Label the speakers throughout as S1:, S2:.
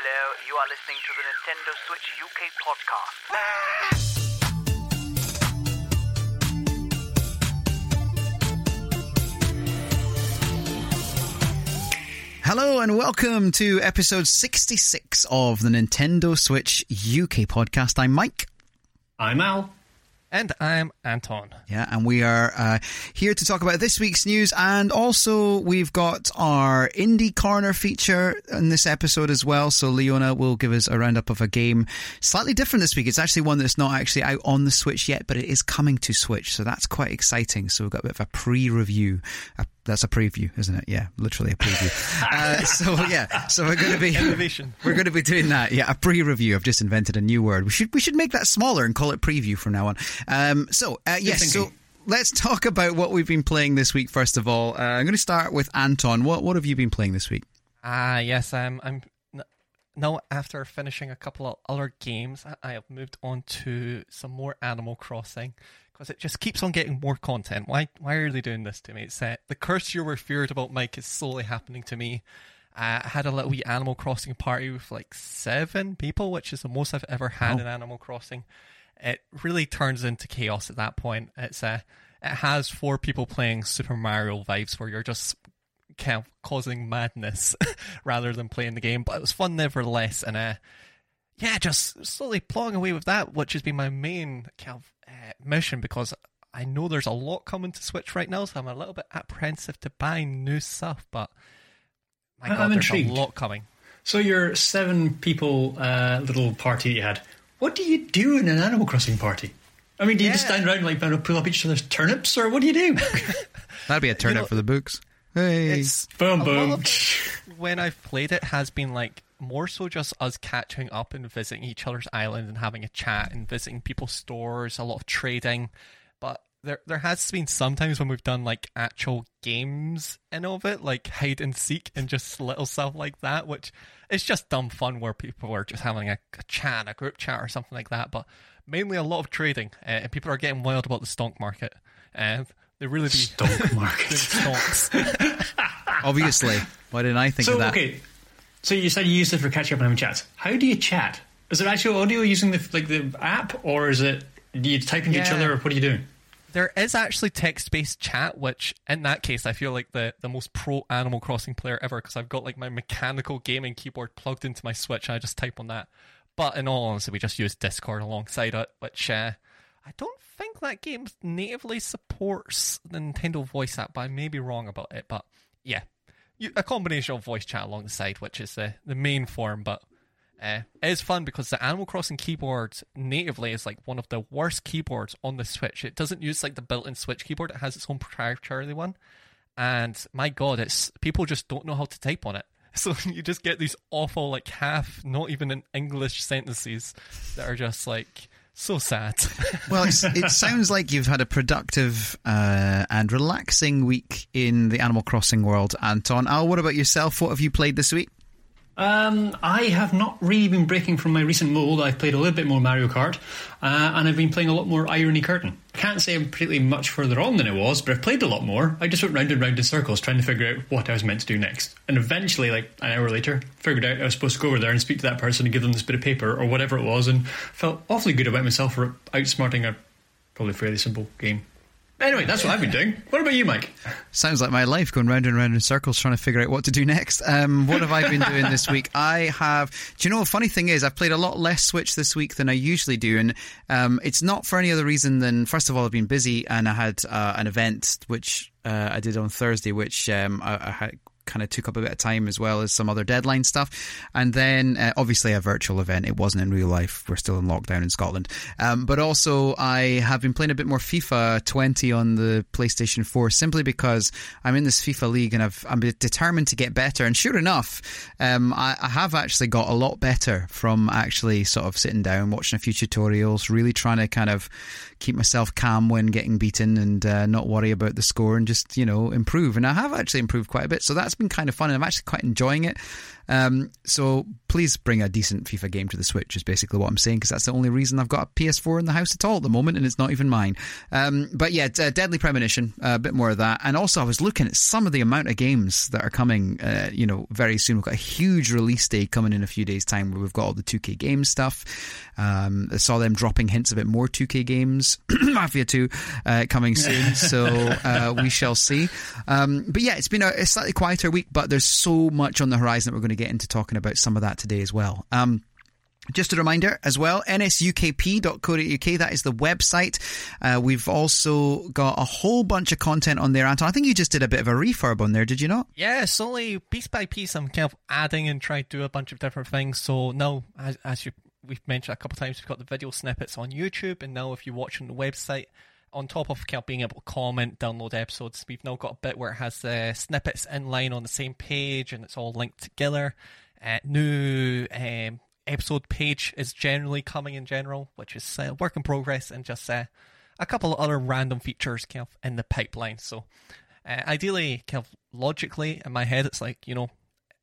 S1: Hello, you are listening to the Nintendo Switch UK podcast.
S2: Hello and welcome to episode 66 of the Nintendo Switch UK podcast. I'm Mike.
S3: I'm Al.
S4: And I'm Anton.
S2: Yeah, and we are uh, here to talk about this week's news, and also we've got our indie corner feature in this episode as well. So Leona will give us a roundup of a game slightly different this week. It's actually one that's not actually out on the Switch yet, but it is coming to Switch, so that's quite exciting. So we've got a bit of a pre-review. A, that's a preview, isn't it? Yeah, literally a preview. uh, so yeah, so we're going to be
S4: Innovation.
S2: we're going to be doing that. Yeah, a pre-review. I've just invented a new word. We should we should make that smaller and call it preview from now on. Um, so uh, yes, so let's talk about what we've been playing this week. First of all, uh, I'm going to start with Anton. What what have you been playing this week?
S4: Ah, yes, I'm. I'm now after finishing a couple of other games, I- I have moved on to some more Animal Crossing because it just keeps on getting more content. Why? Why are they doing this to me? It's uh, the curse you were feared about, Mike, is slowly happening to me. Uh, I had a little wee Animal Crossing party with like seven people, which is the most I've ever had
S2: Wow.
S4: in Animal Crossing. It really turns into chaos at that point. It's uh, it has four people playing Super Mario vibes, where you're just kind of causing madness rather than playing the game. But it was fun nevertheless, and uh, yeah, just slowly plowing away with that, which has been my main kind of uh, mission because I know there's a lot coming to Switch right now, so I'm a little bit apprehensive to buy new stuff. But my
S3: I'm
S4: God, there's
S3: intrigued.
S4: a lot coming.
S3: So your seven people uh, little party that you had. What do you do in an Animal Crossing party? I mean, do you just stand around and like pull up each other's turnips, or what do you do?
S2: That'd be a turn
S4: know,
S2: for the books. Hey,
S4: It's
S3: boom, boom.
S4: when I've played it has been like more so just us catching up and visiting each other's island and having a chat and visiting people's stores, a lot of trading. But there there has been sometimes when we've done like actual games in of it, like hide and seek and just little stuff like that, which is just dumb fun where people are just having a, a chat, a group chat or something like that. But mainly a lot of trading, uh, and people are getting wild about the stock market. And they really be
S3: Stock
S4: doing
S3: market.
S4: stonks.
S2: obviously. Why didn't I think
S3: so
S2: of that?
S3: okay, so you said you used it for catching up and having chats. How do you chat? Is it actual audio using the like the app, or is it do you type into each other, or what are you doing?
S4: There is actually text based chat, which in that case I feel like the, the most pro Animal Crossing player ever because I've got like my mechanical gaming keyboard plugged into my Switch and I just type on that. But in all honesty, we just use Discord alongside it, which uh, I don't think that game natively supports the Nintendo voice app, but I may be wrong about it. But yeah, a combination of voice chat along the side, which is the, the main form, but uh, it is fun because the Animal Crossing keyboard natively is like one of the worst keyboards on the Switch. It doesn't use like the built-in Switch keyboard; it has its own proprietary one. And my God, it's people just don't know how to type on it. So you just get these awful, like half, not even in English sentences that are just like so sad.
S2: Well, it sounds like you've had a productive uh, and relaxing week in the Animal Crossing world, Anton. Al, what about yourself? What have you played this week?
S3: Um, I have not really been breaking from my recent mold. I've played a little bit more Mario Kart, uh, and I've been playing a lot more Irony Curtain. I can't say I'm particularly much further on than it was, but I've played a lot more. I just went round and round in circles trying to figure out what I was meant to do next. And eventually, like an hour later, figured out I was supposed to go over there and speak to that person and give them this bit of paper or whatever it was, and felt awfully good about myself for outsmarting a probably fairly simple game. Anyway, that's what I've been doing. What about you, Mike?
S2: Sounds like my life going round and round in circles trying to figure out what to do next. Um, what have I been doing this week? I have. Do you know? A funny thing is, I've played a lot less Switch this week than I usually do, and um, it's not for any other reason than first of all, I've been busy and I had uh, an event which uh, I did on Thursday, which um, I, I had kind of took up a bit of time as well as some other deadline stuff. And then uh, obviously a virtual event. It wasn't in real life. We're still in lockdown in Scotland. Um, but also I have been playing a bit more FIFA 20 on the PlayStation 4 simply because I'm in this FIFA league and I've, I'm determined to get better. And sure enough, um, I, I have actually got a lot better from actually sort of sitting down, watching a few tutorials, really trying to kind of keep myself calm when getting beaten and uh, not worry about the score and just, you know, improve. And I have actually improved quite a bit. So that's been kind of fun and I'm actually quite enjoying it. Um, so please bring a decent FIFA game to the Switch. Is basically what I'm saying because that's the only reason I've got a PS4 in the house at all at the moment, and it's not even mine. Um, but yeah, uh, Deadly Premonition, uh, a bit more of that, and also I was looking at some of the amount of games that are coming. Uh, you know, very soon. We've got a huge release day coming in a few days' time where we've got all the 2K games stuff. Um, I saw them dropping hints of it more 2K games, Mafia 2 uh, coming soon. so uh, we shall see. Um, but yeah, it's been a, a, slightly quieter week, but there's so much on the horizon that we're going to get into talking about some of that today as well. Um, just a reminder as well, nsukp.co.uk, that is the website. Uh, we've also got a whole bunch of content on there, Anton. I think you just did a bit of a refurb on there, did you not?
S4: Yeah, slowly, piece by piece, I'm kind of adding and trying to do a bunch of different things. So now, as, as you, we've mentioned a couple of times, we've got the video snippets on YouTube, and now if you watch on the website, on top of being able to comment, download episodes, we've now got a bit where it has the uh, snippets in line on the same page and it's all linked together. Uh, new um, episode page is generally coming in general, which is uh, work in progress, and just uh, a couple of other random features kind of in the pipeline. So, uh, ideally, kind of logically in my head, it's like you know,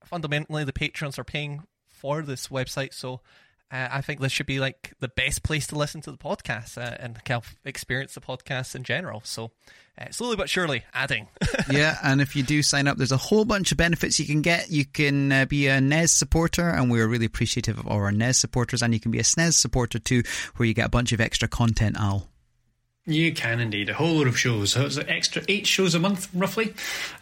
S4: fundamentally the patrons are paying for this website, so uh, I think this should be like the best place to listen to the podcast uh, and kind of experience the podcast in general. So, uh, slowly but surely adding.
S2: yeah, and if you do sign up, there's a whole bunch of benefits you can get. You can uh, be a NES supporter, and we're really appreciative of our NES supporters, and you can be a SNES supporter too, where you get a bunch of extra content, Al.
S3: You can indeed. A whole lot of shows. So it's an extra eight shows a month, roughly.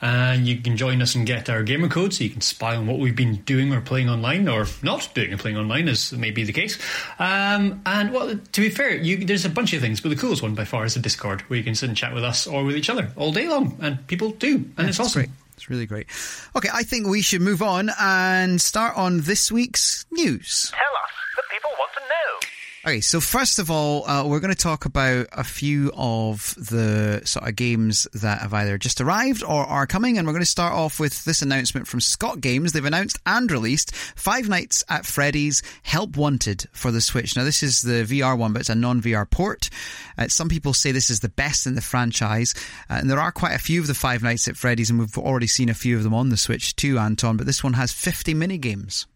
S3: And you can join us and get our gamer code so you can spy on what we've been doing or playing online, or not doing and playing online, as may be the case. Um, and, well, to be fair, you, there's a bunch of things, but the coolest one by far is the Discord, where you can sit and chat with us or with each other all day long. And people do. And yeah, it's awesome.
S2: Great. It's really great. Okay, I think we should move on and start on this week's news.
S1: Tell us. The people want to know.
S2: Okay, so first of all, uh, we're going to talk about a few of the sort of games that have either just arrived or are coming, and we're going to start off with this announcement from Scott Games. They've announced and released Five Nights at Freddy's Help Wanted for the Switch. Now, this is the VR one, but it's a non VR port. Uh, some people say this is the best in the franchise, uh, and there are quite a few of the Five Nights at Freddy's, and we've already seen a few of them on the Switch too, Anton, but this one has 50 mini games.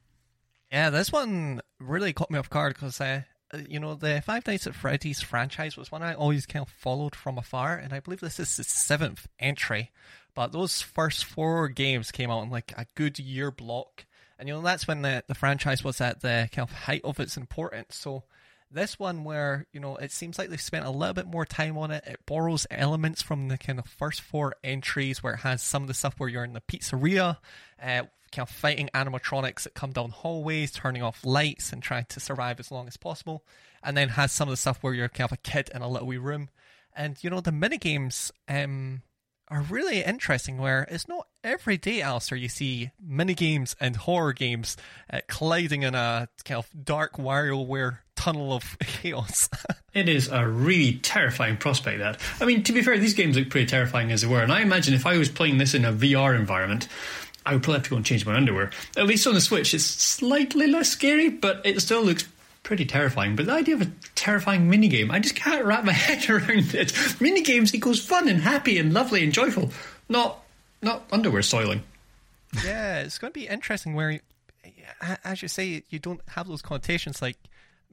S4: Yeah, this one really caught me off guard because uh, you know, the Five Nights at Freddy's franchise was one I always kind of followed from afar, and I believe this is the seventh entry. But those first four games came out in like a good year block, and you know that's when the the franchise was at the kind of height of its importance. So this one, where you know it seems like they spent a little bit more time on it, it borrows elements from the kind of first four entries, where it has some of the stuff where you're in the pizzeria, uh, kind of fighting animatronics that come down hallways, turning off lights, and trying to survive as long as possible. And then has some of the stuff where you're kind of a kid in a little wee room. And you know the mini games um, are really interesting. Where it's not every day, Alistair, you see mini games and horror games uh, colliding in a kind of dark WarioWare tunnel of chaos.
S3: it is a really terrifying prospect. That I mean, to be fair, these games look pretty terrifying as they were. And I imagine if I was playing this in a VR environment, I would probably have to go and change my underwear. At least on the Switch, it's slightly less scary, but it still looks pretty terrifying. But the idea of a terrifying minigame, I just can't wrap my head around it. Minigames equals fun and happy and lovely and joyful, not not underwear soiling.
S4: Yeah, it's going to be interesting where, as you say, you don't have those connotations like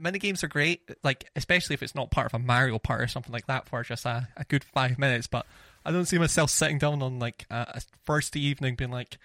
S4: minigames are great, like especially if it's not part of a Mario part or something like that for just a, a good five minutes. But I don't see myself sitting down on like a, first evening being like,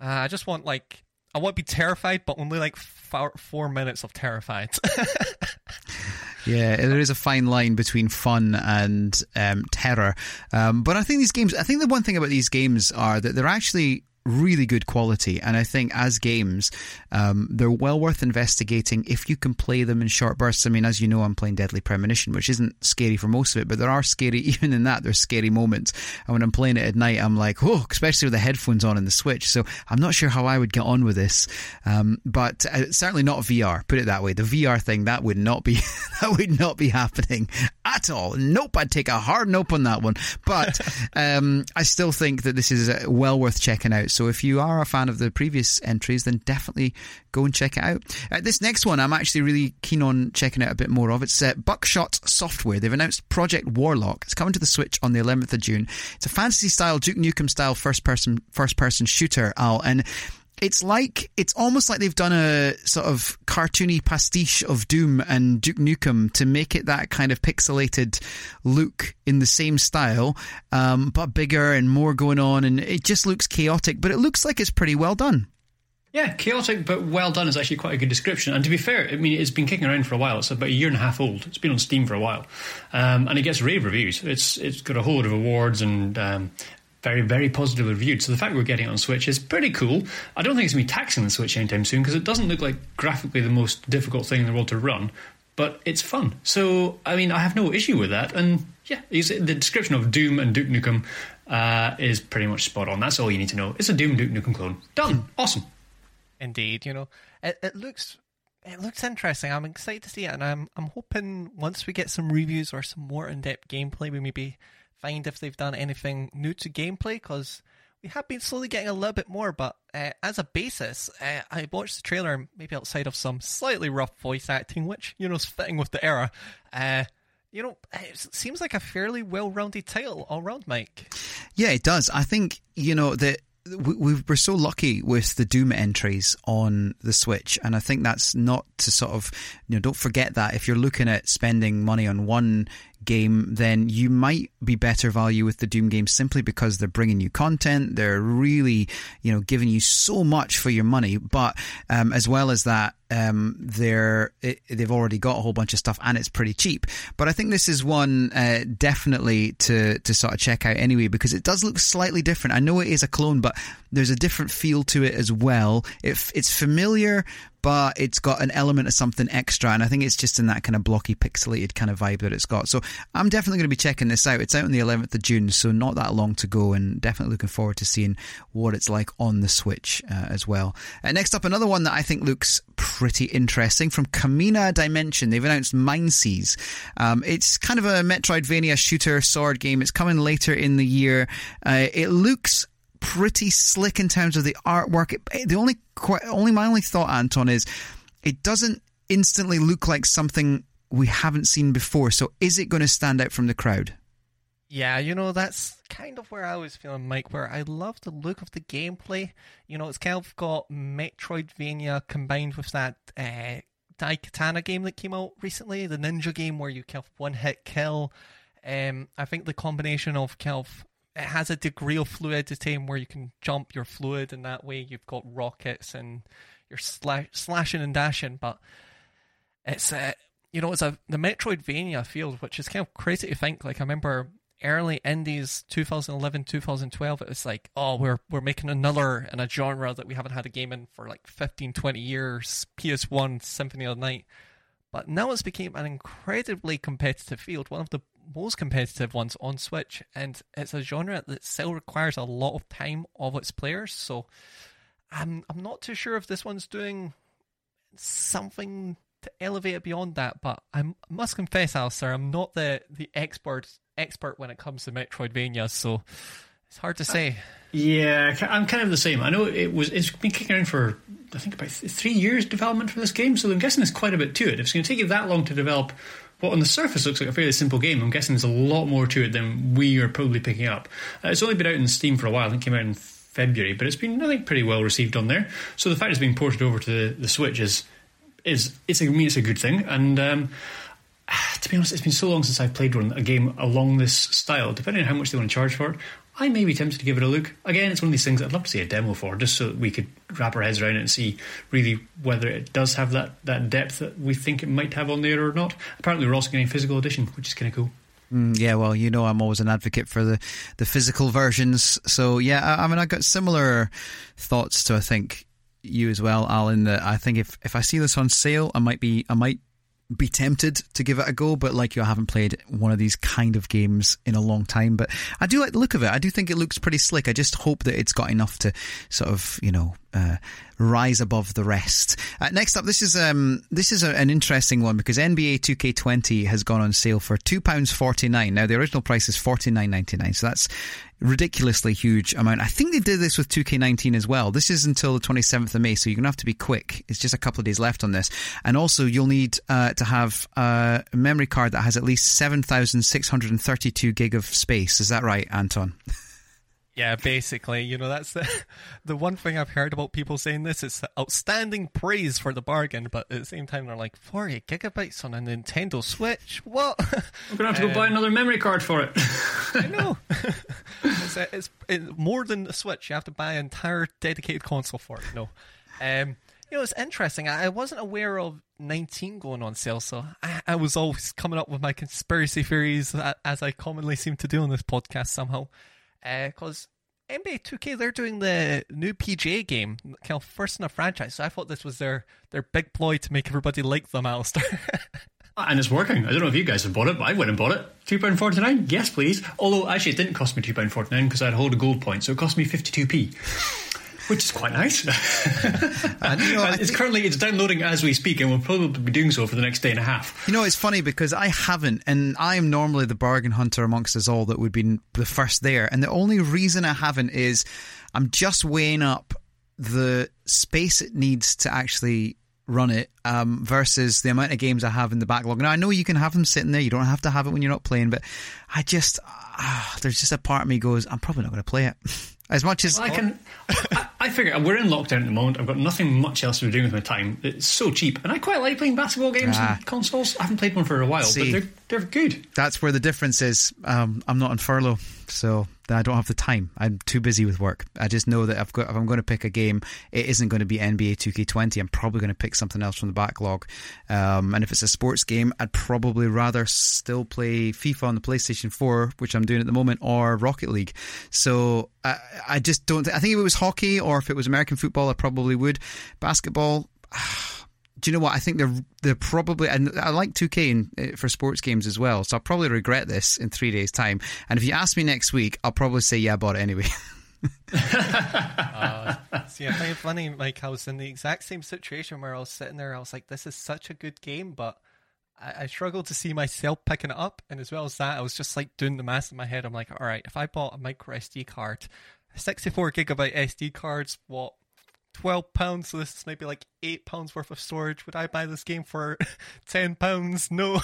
S4: uh, I just want like I want to be terrified, but only like four, four minutes of terrified.
S2: yeah, there is a fine line between fun and um, terror. Um, but I think these games, I think the one thing about these games are that they're actually really good quality. And I think as games, um, they're well worth investigating if you can play them in short bursts. I mean, as you know, I'm playing Deadly Premonition, which isn't scary for most of it, but there are scary, even in that, there's scary moments. And when I'm playing it at night, I'm like, oh, especially with the headphones on in the Switch. So I'm not sure how I would get on with this. Um, but uh, certainly not VR, put it that way. The VR thing, that would not be, that would not be happening at all. Nope, I'd take a hard nope on that one. But um, I still think that this is uh, well worth checking out. So if you are a fan of the previous entries, then definitely go and check it out. Uh, this next one, I'm actually really keen on checking out a bit more of. It's uh, Buckshot Software. They've announced Project Warlock. It's coming to the Switch on the 11th of June. It's a fantasy style, Duke Nukem style first person first person shooter, Al, and it's like it's almost like they've done a sort of cartoony pastiche of Doom and Duke Nukem to make it that kind of pixelated look in the same style, um, but bigger and more going on, and it just looks chaotic. But it looks like it's pretty well done.
S3: Yeah, chaotic but well done is actually quite a good description. And to be fair, I mean, it's been kicking around for a while. It's about a year and a half old. It's been on Steam for a while, um, and it gets rave reviews. It's it's got a whole lot of awards and um, very very positively reviewed. So the fact we're getting it on Switch is pretty cool. I don't think it's going to be taxing the Switch anytime soon because it doesn't look like graphically the most difficult thing in the world to run, but it's fun. So I mean, I have no issue with that. And yeah, the description of Doom and Duke Nukem uh, is pretty much spot on. That's all you need to know. It's a Doom Duke Nukem clone. Done. Awesome.
S4: Indeed, you know, it, it looks it looks interesting. I'm excited to see it, and I'm I'm hoping once we get some reviews or some more in depth gameplay, we maybe find if they've done anything new to gameplay because we have been slowly getting a little bit more. But uh, as a basis, uh, I watched the trailer, maybe outside of some slightly rough voice acting, which you know is fitting with the era. Uh, you know, it seems like a fairly well-rounded title all round, Mike.
S2: Yeah, it does. I think you know that we, we're so lucky with the Doom entries on the Switch, and I think that's not to sort of you know don't forget that if you're looking at spending money on one game, then you might be better value with the Doom games simply because they're bringing you content. They're really, you know, giving you so much for your money. But um, as well as that, um, they're it, they've already got a whole bunch of stuff and it's pretty cheap. But I think this is one uh, definitely to to sort of check out anyway because it does look slightly different. I know it is a clone, but there's a different feel to it as well. It, it's familiar, but it's got an element of something extra. And I think it's just in that kind of blocky, pixelated kind of vibe that it's got. So I'm definitely going to be checking this out. It's out on the 11th of June, so not that long to go, and definitely looking forward to seeing what it's like on the Switch uh, as well. Uh, next up, another one that I think looks pretty interesting from Kamina Dimension. They've announced Mindseize. Um, it's kind of a Metroidvania shooter sword game. It's coming later in the year. Uh, it looks pretty slick in terms of the artwork. It, the only only my only thought, Anton, is it doesn't instantly look like something we haven't seen before. So is it going to stand out from the crowd?
S4: Yeah, you know, that's kind of where I was feeling, Mike, where I love the look of the gameplay. You know, it's kind of got Metroidvania combined with that uh, Daikatana game that came out recently, the ninja game where you of one hit kill. Um, I think the combination of kind of it has a degree of fluidity where you can jump your fluid, and that way you've got rockets and you're slash, slashing and dashing. But it's uh, you know it's a the Metroidvania field, which is kind of crazy to think. Like I remember early indies 2011 2012 it was like oh we're we're making another in a genre that we haven't had a game in for like 15 20 years ps1 symphony of the night but now it's become an incredibly competitive field one of the most competitive ones on Switch, and it's a genre that still requires a lot of time of its players. So I'm I'm not too sure if this one's doing something to elevate it beyond that. But I must confess, Alistair, I'm not the the expert expert when it comes to Metroidvania, so it's hard to uh, say.
S3: Yeah, I'm kind of the same. I know it was it's been kicking around for I think about three years development for this game, so I'm guessing there's quite a bit to it. If it's going to take you that long to develop what on the surface looks like a fairly simple game, I'm guessing there's a lot more to it than we are probably picking up. Uh, it's only been out in Steam for a while. I think it came out in February, but it's been I think pretty well received on there. So the fact it's being ported over to the, the Switch is is it's a, I mean it's a good thing. And um, to be honest, it's been so long since I've played one a game along this style. Depending on how much they want to charge for it, I may be tempted to give it a look. Again, it's one of these things I'd love to see a demo for, just so we could wrap our heads around it and see really whether it does have that, that depth that we think it might have on there or not. Apparently, we're also getting a physical edition, which is kind of cool.
S2: Mm, yeah, well, you know, I'm always an advocate for the, the physical versions. So, yeah, I, I mean, I've got similar thoughts to, I think, you as well, Alan, that I think if, if I see this on sale, I might be, I might be tempted to give it a go, but like you, I haven't played one of these kind of games in a long time. But I do like the look of it. I do think it looks pretty slick. I just hope that it's got enough to sort of, you know, uh, rise above the rest. Uh, next up, this is um, this is a, an interesting one because NBA 2K20 has gone on sale for two pounds forty nine. Now the original price is forty nine ninety nine, so that's ridiculously huge amount. I think they did this with 2K19 as well. This is until the 27th of May, so you're going to have to be quick. It's just a couple of days left on this. And also, you'll need uh, to have a memory card that has at least 7,632 gig of space. Is that right, Anton?
S4: Yeah, basically, you know, that's the the one thing I've heard about people saying this. It's outstanding praise for the bargain, but at the same time, they're like, 40 gigabytes on a Nintendo Switch? What?
S3: I'm gonna have to go buy another memory card for it.
S4: I know. it's, it's, it's more than a Switch. You have to buy an entire dedicated console for it. No. Um, you know, it's interesting. I I wasn't aware of 19 going on sale, so I, I was always coming up with my conspiracy theories, as I commonly seem to do on this podcast somehow. Uh, because NBA 2K, they're doing the new PGA game, kind of first in a franchise. So I thought this was their, their big ploy to make everybody like them, Alistair.
S3: and it's working. I don't know if you guys have bought it, but I went and bought it. Two pound forty nine. Yes, please. Although actually, it didn't cost me two pound forty nine because I had hold a gold point, so it cost me fifty two p. Which is quite nice.
S2: And, you know, I
S3: it's
S2: think-
S3: currently it's downloading as we speak, and we'll probably be doing so for the next day and a half.
S2: You know, it's funny because I haven't, and I am normally the bargain hunter amongst us all that would be the first there. And the only reason I haven't is I'm just weighing up the space it needs to actually run it um, versus the amount of games I have in the backlog. Now, I know you can have them sitting there, you don't have to have it when you're not playing, but I just, ah, there's just a part of me goes, I'm probably not going to play it. As much as
S3: I can. I, figure we're in lockdown at the moment. I've got nothing much else to be doing with my time. It's so cheap, and I quite like playing basketball games
S2: Ah.
S3: on consoles. I haven't played one for a while,
S2: See.
S3: but they're they're good.
S2: that's where the difference is. Um, I'm not on furlough, so I don't have the time. I'm too busy with work. I just know that I've got, if I'm going to pick a game, it isn't going to be NBA 2K20. I'm probably going to pick something else from the backlog. Um, and if it's a sports game, I'd probably rather still play FIFA on the PlayStation 4, which I'm doing at the moment, or Rocket League. So I, I just don't. I think if it was hockey or if it was American football, I probably would. Basketball. Do you know what? I think they're they're probably and I like 2K in, uh, for sports games as well. So I'll probably regret this in three days' time. And if you ask me next week, I'll probably say yeah, I bought it anyway.
S4: See, I find it funny, like, I was in the exact same situation where I was sitting there, I was like, this is such a good game, but I, I struggled to see myself picking it up. And as well as that, I was just like doing the math in my head. I'm like, all right, if I bought a micro SD card, 64 gigabyte SD cards, what? Twelve pounds, so this is maybe like eight pounds worth of storage. Would I buy this game for ten pounds? No.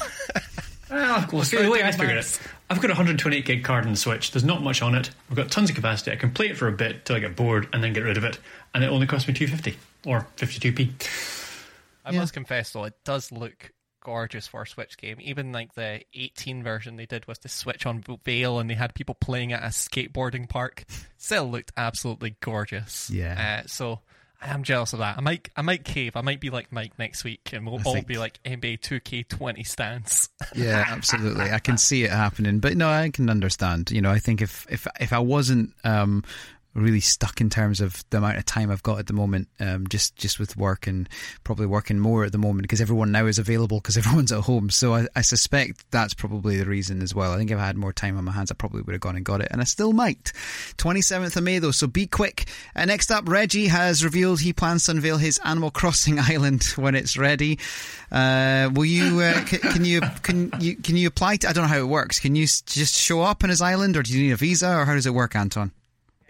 S3: Well, see, the way I
S4: do
S3: figured
S4: maths.
S3: it, I've got a 128 gig card on the Switch. There's not much on it. I've got tons of capacity. I can play it for a bit till I get bored and then get rid of it. And it only cost me 250 or 52p.
S4: I must confess though, it does look gorgeous for a Switch game. Even like the 18 version they did with the Switch on Veil, and they had people playing at a skateboarding park. Still looked absolutely gorgeous.
S2: Yeah.
S4: Uh, so I am jealous of that. I might, I might cave. I might be like Mike next week, and we'll all
S2: think-
S4: be like NBA 2K20 stands.
S2: yeah, absolutely. I can see it happening, but no, I can understand. You know, I think if if if I wasn't um, really stuck in terms of the amount of time I've got at the moment, um, just just with work and probably working more at the moment because everyone now is available because everyone's at home. So I, I suspect that's probably the reason as well. I think if I had more time on my hands, I probably would have gone and got it, and I still might. Twenty seventh of May though, so be quick. Uh, next up, Reggie has revealed he plans to unveil his Animal Crossing island when it's ready. Uh, will you? Uh, can, can you? Can you? Can you apply? To, I don't know how it works. Can you just show up on his island, or do you need a visa, or how does it work, Anton?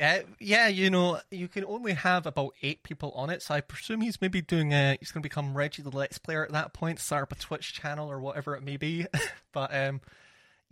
S4: Uh, yeah, you know, you can only have about eight people on it, so I presume he's maybe doing a. He's going to become Reggie the Let's Player at that point, start up a Twitch channel or whatever it may be. but um,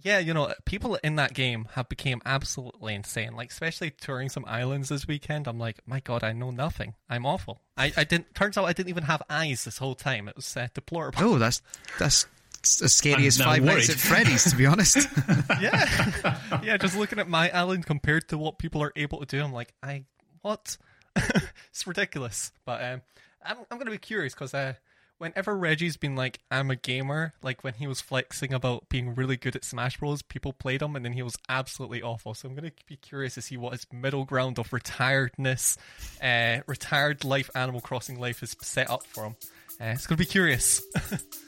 S4: yeah, you know, people in that game have become absolutely insane. Like, especially touring some islands this weekend. I'm like, my god, I know nothing. I'm awful. I, I didn't. Turns out I didn't even have eyes this whole time. It was uh, deplorable.
S2: Oh, that's that's as scary
S3: I'm
S2: as
S3: now
S2: Five Nights
S3: worried.
S2: at Freddy's, to be honest.
S4: yeah, yeah. Just looking at my island compared to what people are able to do, I'm like, I what? it's ridiculous. But um, I'm I'm gonna be curious because uh, whenever Reggie's been like, I'm a gamer, like when he was flexing about being really good at Smash Bros, people played him, and then he was absolutely awful. So I'm gonna be curious to see what his middle ground of retiredness, uh, retired life, Animal Crossing life is set up for him. Uh, it's gonna be curious.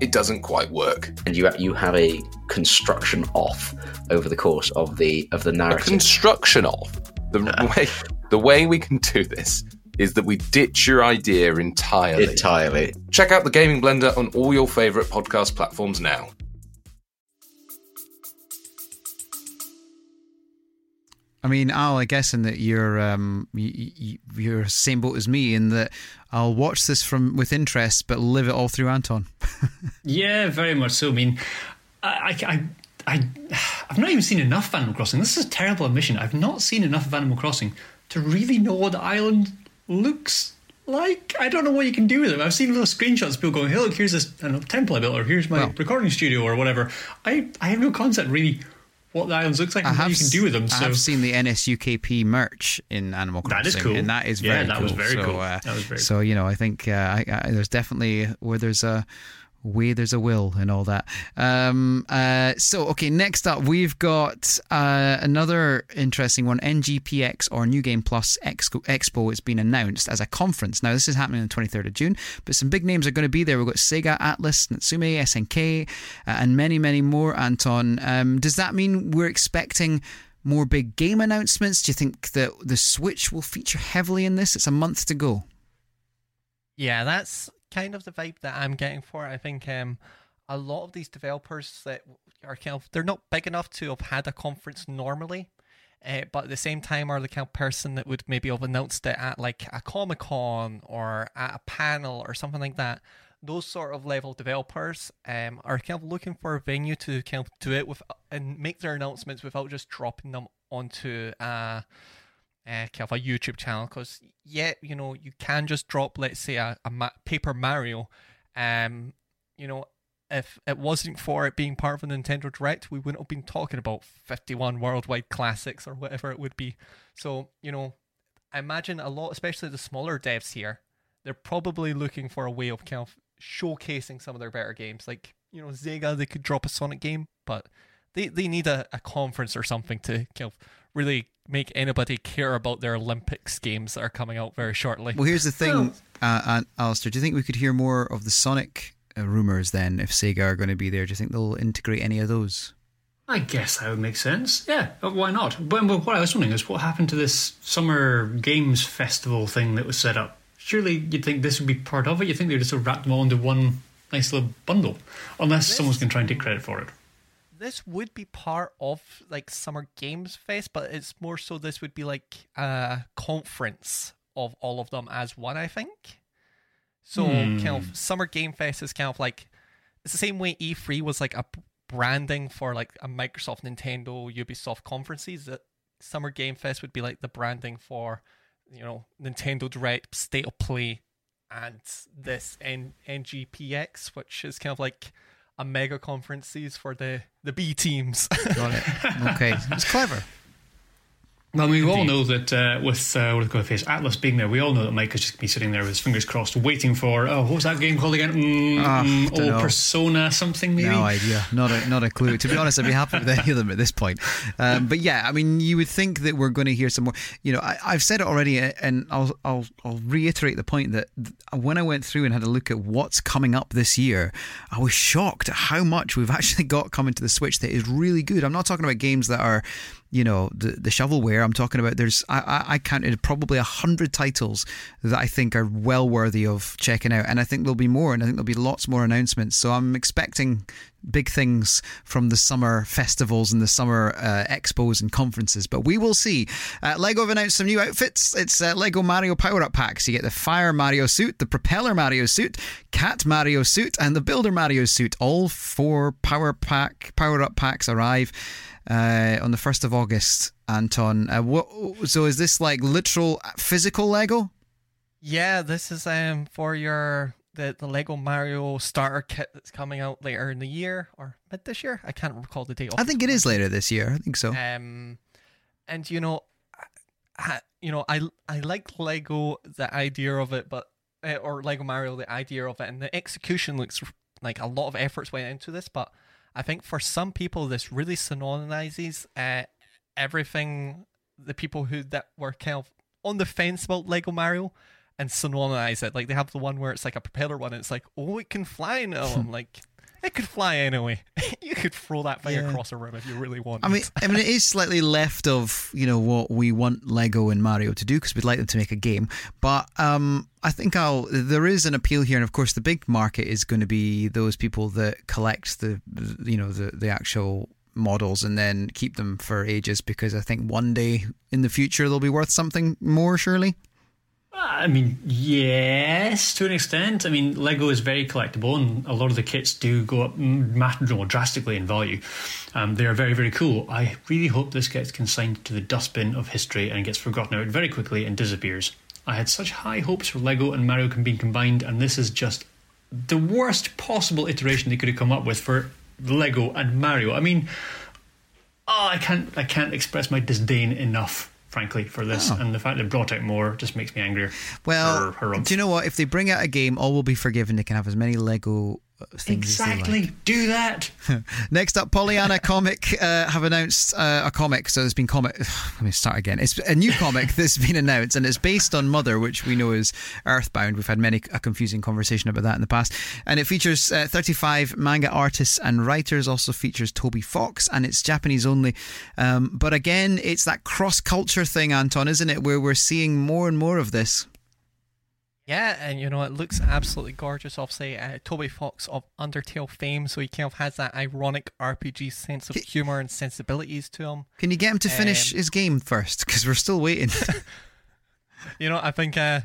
S5: it doesn't quite work.
S6: And you you have a construction off over the course of the of the
S5: A
S6: narrative.
S5: construction of the way The way we can do this is that we ditch your idea entirely.
S6: Entirely.
S5: Check out the Gaming Blender on all your favourite podcast platforms now.
S2: I mean, Al, I guess in that you're um, you, you, you're same boat as me in that I'll watch this from with interest, but live it all through Anton.
S3: Yeah, very much so. I mean, I, I, I, I, I've not even seen enough of Animal Crossing. This is a terrible admission. I've not seen enough of Animal Crossing to really know what the island looks like. I don't know what you can do with it. I've seen little screenshots of people going, "Hey, look, here's this I don't know, temple I built, or here's my
S2: Well-
S3: recording studio, or whatever." I, I have no concept really what the islands looks like
S2: I
S3: and what you can do with them.
S2: I
S3: So
S2: have seen the NSUKP merch in Animal Crossing,
S3: That is cool.
S2: and that is
S3: Yeah,
S2: very
S3: that
S2: cool.
S3: was very
S2: so,
S3: cool.
S2: Uh,
S3: That was very
S2: so you know, I think uh, I, I, there's definitely where there's a way there's a will and all that. Um, uh, so okay, next up we've got uh, another interesting one. NGPX or New Game Plus Expo, has been announced as a conference. Now this is happening on the 23rd of June, but some big names are going to be there. We've got Sega, Atlus, Natsume, SNK, uh, and many many more. Anton, um, does that mean we're expecting? More big game announcements? Do you think that the Switch will feature heavily in this? It's a month to go.
S4: Yeah, that's kind of the vibe that I'm getting for it. I think um, a lot of these developers that are kind of they're not big enough to have had a conference normally, uh, but at the same time are the kind of person that would maybe have announced it at like a Comic Con or at a panel or something like that. Those sort of level developers um, are kind of looking for a venue to kind of do it with and make their announcements without just dropping them onto uh, uh, kind of a YouTube channel because yeah, you know, you can just drop, let's say, a, a Ma- Paper Mario. Um, you know, if it wasn't for it being part of a Nintendo Direct, we wouldn't have been talking about 51 worldwide classics or whatever it would be. So, you know, I imagine a lot, especially the smaller devs here, they're probably looking for a way of kind of showcasing some of their better games. Like, you know, Sega, they could drop a Sonic game, but they, they need a, a conference or something to kind of really make anybody care about their Olympics games that are coming out very shortly.
S2: Well, here's the thing, uh, uh, Alistair. Do you think we could hear more of the Sonic uh, rumors then if Sega are going to be there? Do you think they'll integrate any of those?
S3: I guess that would make sense. Yeah, why not? But, but what I was wondering is what happened to this summer games festival thing that was set up? Surely you'd think this would be part of it. You'd think they'd just sort of wrap them all into one nice little bundle, unless someone's going to try and take credit for it.
S4: This would be part of like Summer Games Fest, but it's more so this would be like a conference of all of them as one, I think. So hmm. kind of Summer Game Fest is kind of like it's the same way E3 was like a branding for like a Microsoft, Nintendo, Ubisoft conferences. That Summer Game Fest would be like the branding for you know Nintendo Direct, State of Play, and this N- NGPX, which is kind of like a mega conferences for the the B teams.
S2: Got it. Okay, it's clever.
S3: Well, we all know that uh, with uh, what do you call it, face Atlus being there, we all know that Mike is just going to be sitting there with his fingers crossed, waiting for oh, what was that game called again? Mm,
S2: Ah,
S3: mm, oh, Persona something maybe.
S2: No idea. Not a not a clue. To be honest, I'd be happy with any of them at this point. Um, but yeah, I mean, you would think that we're going to hear some more. You know, I, I've said it already, uh, and I'll I'll I'll reiterate the point that when I went through and had a look at what's coming up this year, I was shocked at how much we've actually got coming to the Switch that is really good. I'm not talking about games that are you know the the shovelware. I'm talking about there's I, I, counted probably a hundred titles that I think are well worthy of checking out, and I think there'll be more, and I think there'll be lots more announcements. So I'm expecting big things from the summer festivals and the summer uh, expos and conferences, but we will see. Uh, Lego have announced some new outfits. It's uh, Lego Mario Power Up Packs. You get the Fire Mario suit, the Propeller Mario suit, Cat Mario suit, and the Builder Mario suit. All four Power Pack Power Up Packs arrive uh, on the first of August. Anton, uh, what? So is this like literal physical Lego?
S4: Yeah, this is um for your the, the Lego Mario starter kit that's coming out later in the year or mid this year. I can't recall the date.
S2: I think it is later this year. I think so.
S4: Um, and you know, I, you know, I I like Lego the idea of it, but uh, or Lego Mario the idea of it, and the execution looks like a lot of efforts went into this. But I think for some people, this really synonymizes uh, everything. The people who that were kind of on the fence about Lego Mario. And synonymize it like they have the one where it's like a propeller one. And it's like, oh, it can fly now. I'm like, It could fly anyway. you could throw that thing
S2: Yeah.
S4: across a room if you really want.
S2: I mean, I mean, it is slightly left of you know what we want Lego and Mario to do because we'd like them to make a game. But um, I think I'll. There is an appeal here, and of course, the big market is going to be those people that collect the, you know, the the actual models and then keep them for ages because I think one day in the future they'll be worth something more. Surely.
S3: I mean, yes, to an extent. I mean, Lego is very collectible, and a lot of the kits do go up drastically in value. Um, they are very, very cool. I really hope this gets consigned to the dustbin of history and gets forgotten out very quickly and disappears. I had such high hopes for Lego and Mario combined, and this is just the worst possible iteration they could have come up with for Lego and Mario. I mean, oh, I can't, I can't express my disdain enough. Frankly, for this,
S2: Oh.
S3: and the fact they brought out more just makes me angrier.
S2: Well,
S3: Her- her
S2: do you know what? If they bring out a game, all will be forgiven. They can have as many Lego they like.
S3: Exactly. Do that.
S2: Next up, Pollyanna Comic uh, have announced uh, a comic. So there's been comic. Let me start again. It's a new comic that's been announced, and it's based on Mother, which we know is Earthbound. We've had many a confusing conversation about that in the past, and it features uh, 35 manga artists and writers. Also features Toby Fox, and it's Japanese only. Um, but again, it's that cross culture thing, Anton, isn't it? Where we're seeing more and more of this.
S4: Yeah, and you know it looks absolutely gorgeous. Obviously, uh, Toby Fox of Undertale fame, so he kind of has that ironic RPG sense of humor and sensibilities to him.
S2: Can you get him to finish
S4: Um,
S2: his game first? Because we're still waiting.
S4: You know, I think uh,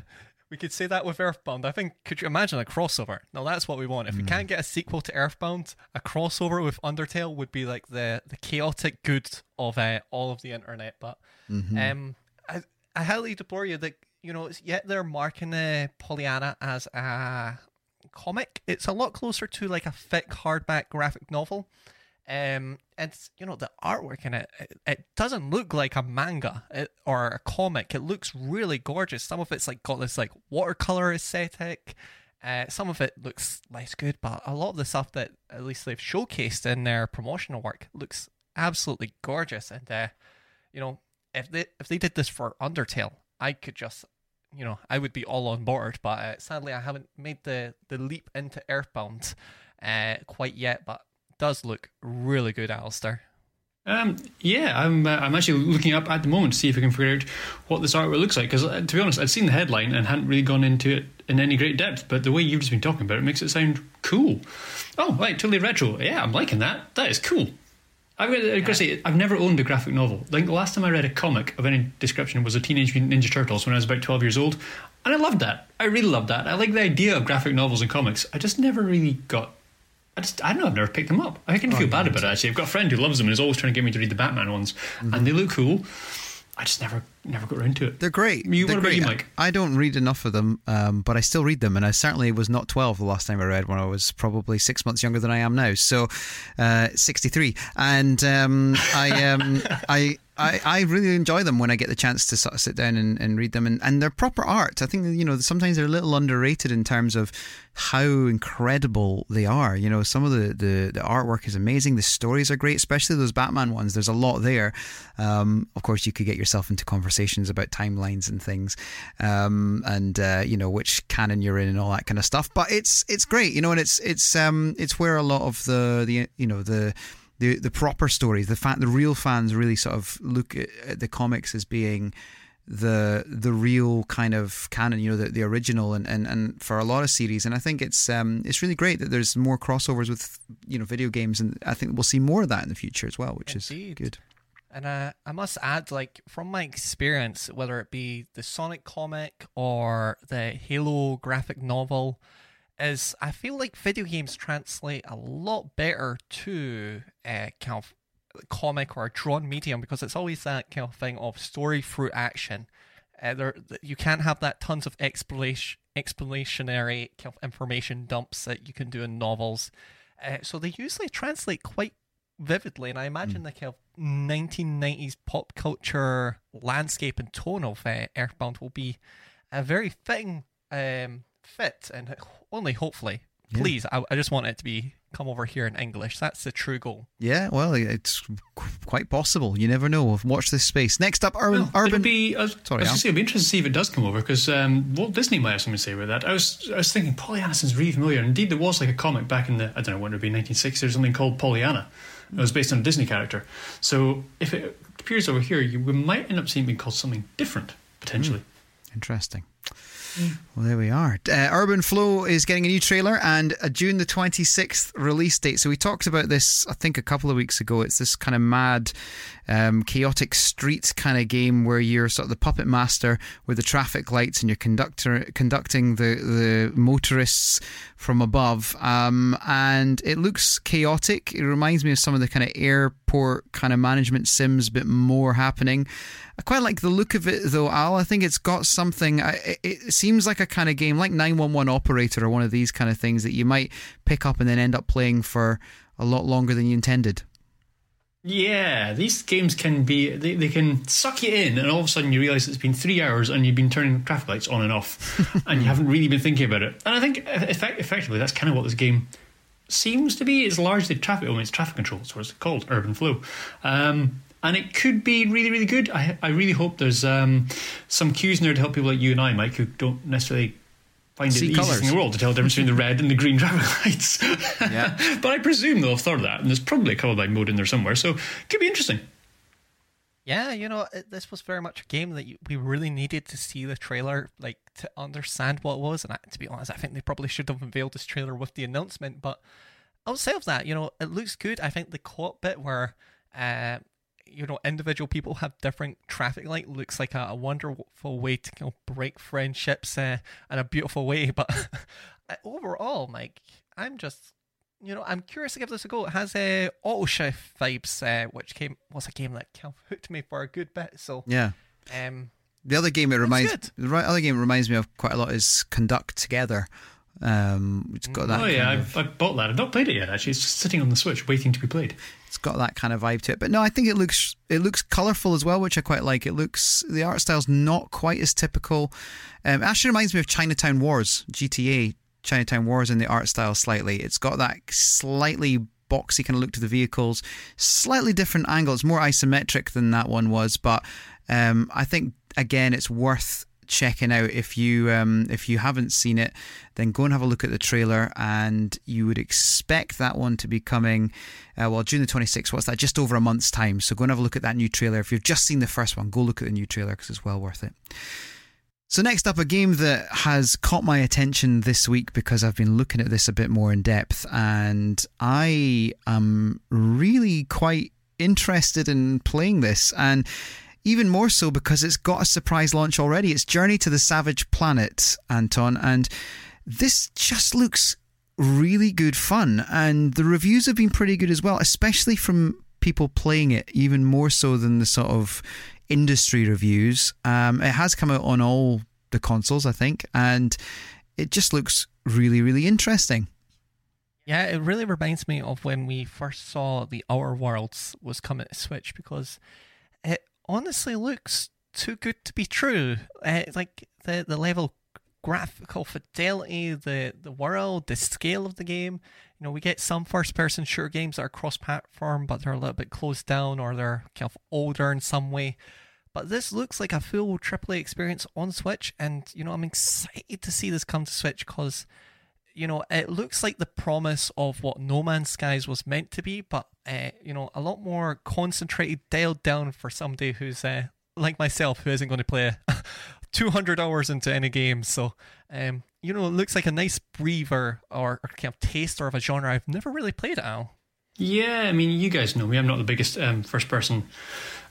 S4: we could say that with Earthbound. I think could you imagine a crossover? Now that's what we want. If we can't get a sequel to Earthbound, a crossover with Undertale would be like the the chaotic good of uh, all of the internet. But um, I I highly deplore you that you know it's yet they're marking uh, Pollyanna as a comic. It's a lot closer to like a thick hardback graphic novel. Um, it's you know the artwork in it, it, it doesn't look like a manga or a comic. It looks really gorgeous. Some of it's like got this like watercolor aesthetic. Uh, some of it looks less good, but a lot of the stuff that at least they've showcased in their promotional work looks absolutely gorgeous. And uh, you know, if they if they did this for Undertale, I could just you know I would be all on board. But uh, sadly, I haven't made the the leap into Earthbound uh, quite yet. But does look really good, Alistair.
S3: Um, yeah, I'm. Uh, I'm actually looking up at the moment to see if I can figure out what this artwork looks like. Because uh, to be honest, I'd seen the headline and hadn't really gone into it in any great depth. But the way you've just been talking about it makes it sound cool. Oh, right, totally retro. Yeah, I'm liking that. That is cool. I've got, I've to say, I've never owned a graphic novel. Like the last time I read a comic of any description was a Teenage Mutant Ninja Turtles when I was about 12 years old, and I loved that. I really loved that. I like the idea of graphic novels and comics. I just never really got. I just, I don't know, I've never picked them up. I kind of feel oh, bad about it actually. I've got a friend who loves them and is always trying to get me to read the Batman ones, and they look cool. I just never, never got around to it.
S2: They're great.
S3: You-
S2: They're great.
S3: you, Mike?
S2: I don't read enough of them, um, but I still read them, and I certainly was not 12 the last time I read when I was probably six months younger than I am now. So, uh, 63, and um, I, um, I. I, I really enjoy them when I get the chance to sort of sit down and, and read them, and, and they're proper art. I think you know sometimes they're a little underrated in terms of how incredible they are. You know, some of the, the, the artwork is amazing. The stories are great, especially those Batman ones. There's a lot there. Um, of course, you could get yourself into conversations about timelines and things, um, and uh, you know which canon you're in and all that kind of stuff. But it's it's great, you know, and it's it's um, it's where a lot of the the you know the the the proper stories, the fact the real fans really sort of look at, at the comics as being the the real kind of canon, you know, the, the original, and, and, and for a lot of series, and I think it's um it's really great that there's more crossovers with you know video games, and I think we'll see more of that in the future as well, which
S4: Indeed.
S2: is good.
S4: And uh, I must add, like from my experience, whether it be the Sonic comic or the Halo graphic novel, is I feel like video games translate a lot better to uh, kind of comic or a drawn medium because it's always that kind of thing of story through action. Uh, there, you can't have that tons of explanation, explanationary kind of information dumps that you can do in novels. Uh, so they usually translate quite vividly, and I imagine the kind of 1990s pop culture landscape and tone of uh, Earthbound will be a very fitting um, fit, and only hopefully. Please, I, I just want it to be come over here in English. That's the true goal.
S2: Yeah, well, it's quite possible. You never know. Watch this space. Next up, Urban.
S3: Well,
S2: Urban.
S3: be. I was,
S2: Sorry,
S3: I was
S2: Al.
S3: gonna say, it'll be interesting to see if it does come over because um, Walt Disney might have something to say about that. I was, I was thinking Pollyanna sounds really familiar. Indeed, there was like a comic back in the I don't know when it would be 1960s or something called Pollyanna. It was based on a Disney character. So if it appears over here, you, we might end up seeing it being called something different potentially. Hmm.
S2: Interesting. Well, there we are. Uh, Urban Flow is getting a new trailer and a June the 26th release date. So we talked about this, I think, a couple of weeks ago. It's this kind of mad, um, chaotic street kind of game where you're sort of the puppet master with the traffic lights and you're conductor conducting the the motorists from above. Um, and it looks chaotic. It reminds me of some of the kind of airport kind of management sims, bit more happening. I quite like the look of it though, Al. I think it's got something. It, it seems like a kind of game, like 911 Operator or one of these kind of things that you might pick up and then end up playing for a lot longer than you intended.
S3: Yeah, these games can be they, they can suck you in, and all of a sudden you realise it's been three hours and you've been turning traffic lights on and off, and you haven't really been thinking about it. And I think effect, effectively that's kind of what this game seems to be. It's largely traffic. I mean, it's traffic control. That's what it's called, urban flow. Um, and it could be really, really good. I, I really hope there's um, some cues in there to help people like you and I, Mike, who don't necessarily find it the easiest
S2: colours.
S3: thing in the world to tell the difference between the red and the green traffic lights.
S2: Yeah.
S3: but I presume they'll have thought of that, and there's probably a colorblind mode in there somewhere, so it could be interesting.
S4: Yeah, you know, it, this was very much a game that you, we really needed to see the trailer, like to understand what it was. And I, to be honest, I think they probably should have unveiled this trailer with the announcement. But outside of that, you know, it looks good. I think the co-op bit where, uh, you know, individual people have different traffic light looks like a, a wonderful way to you know, break friendships uh, in a beautiful way. But uh, overall, Mike, I'm just you know, I'm curious to give this a go. It has a uh, Automachef vibes, uh, which came was a game that kind of hooked me for a good bit. So,
S2: Yeah.
S4: um,
S2: The other game it reminds the right other game it reminds me of quite a lot is Conduct Together. Um, it's got that.
S3: oh yeah, I've,
S2: of,
S3: I've bought that. I've not played it yet. Actually, it's just sitting on the Switch, waiting to be played.
S2: It's got that kind of vibe to it. But no, I think it looks it looks colourful as well, which I quite like. It looks the art style's not quite as typical. Um, actually reminds me of Chinatown Wars, GTA Chinatown Wars in the art style slightly. It's got that slightly boxy kind of look to the vehicles, slightly different angle. It's more isometric than that one was, but um, I think again it's worth checking out. If you um, if you haven't seen it then go and have a look at the trailer and you would expect that one to be coming uh, well June the 26th what's that? Just over a month's time. So go and have a look at that new trailer. If you've just seen the first one go look at the new trailer because it's well worth it. So next up, a game that has caught my attention this week because I've been looking at this a bit more in depth, and I am really quite interested in playing this, and even more so because it's got a surprise launch already. It's Journey to the Savage Planet, Anton, and this just looks really good fun, and the reviews have been pretty good as well, especially from people playing it, even more so than the sort of industry reviews. Um, it has come out on all the consoles, I think, and it just looks really, really interesting.
S4: yeah, it really reminds me of when we first saw the Outer Worlds was coming to Switch because it honestly looks too good to be true. Uh, like the the level graphical fidelity, the the world, the scale of the game. You know, we get some first person shooter games that are cross platform, but they're a little bit closed down or they're kind of older in some way. But this looks like a full AAA experience on Switch, and you know, I'm excited to see this come to Switch because you know, it looks like the promise of what No Man's Skies was meant to be, but uh, you know, a lot more concentrated, dialed down for somebody who's uh, like myself, who isn't going to play 200 hours into any game. So, um, you know, it looks like a nice breather or, or kind of taster of a genre I've never really played at all.
S3: Yeah, I mean, you guys know me. I'm not the biggest um, first person,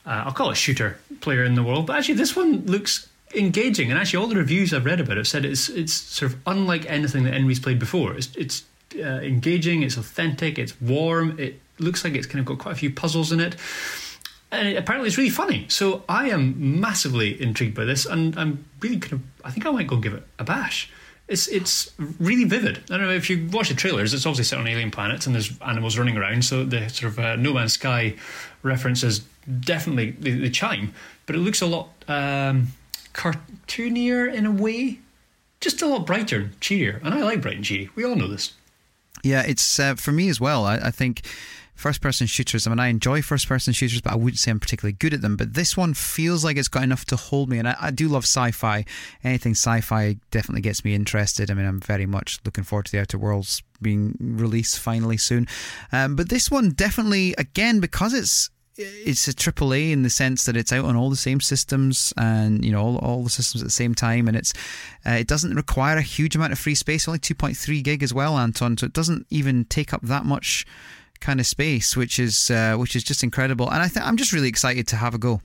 S3: uh, I'll call it shooter player in the world, but actually, this one looks engaging. And actually, all the reviews I've read about it said it's it's sort of unlike anything that anybody's played before. It's, it's uh, engaging, it's authentic, it's warm, it looks like it's kind of got quite a few puzzles in it. And it, apparently, it's really funny. So I am massively intrigued by this, and I'm really kind of. I think I might go give it a bash. It's it's really vivid. I don't know if you watch the trailers. It's obviously set on alien planets, and there's animals running around. So the sort of uh, No Man's Sky references definitely the, the chime, but it looks a lot um, cartoonier in a way, just a lot brighter, and cheerier. And I like bright and cheery. We all know this.
S2: Yeah, it's uh, for me as well. I, I think first person shooters, I mean, I enjoy first person shooters, but I wouldn't say I'm particularly good at them. But this one feels like it's got enough to hold me. And I, I do love sci fi. Anything sci fi definitely gets me interested. I mean, I'm very much looking forward to the Outer Worlds being released finally soon. Um, but this one definitely, again, because it's it's a triple A in the sense that it's out on all the same systems and you know all, all the systems at the same time, and it's uh, it doesn't require a huge amount of free space, only 2.3 gig as well, Anton. So it doesn't even take up that much kind of space, which is uh, which is just incredible. And I think I'm just really excited to have a go.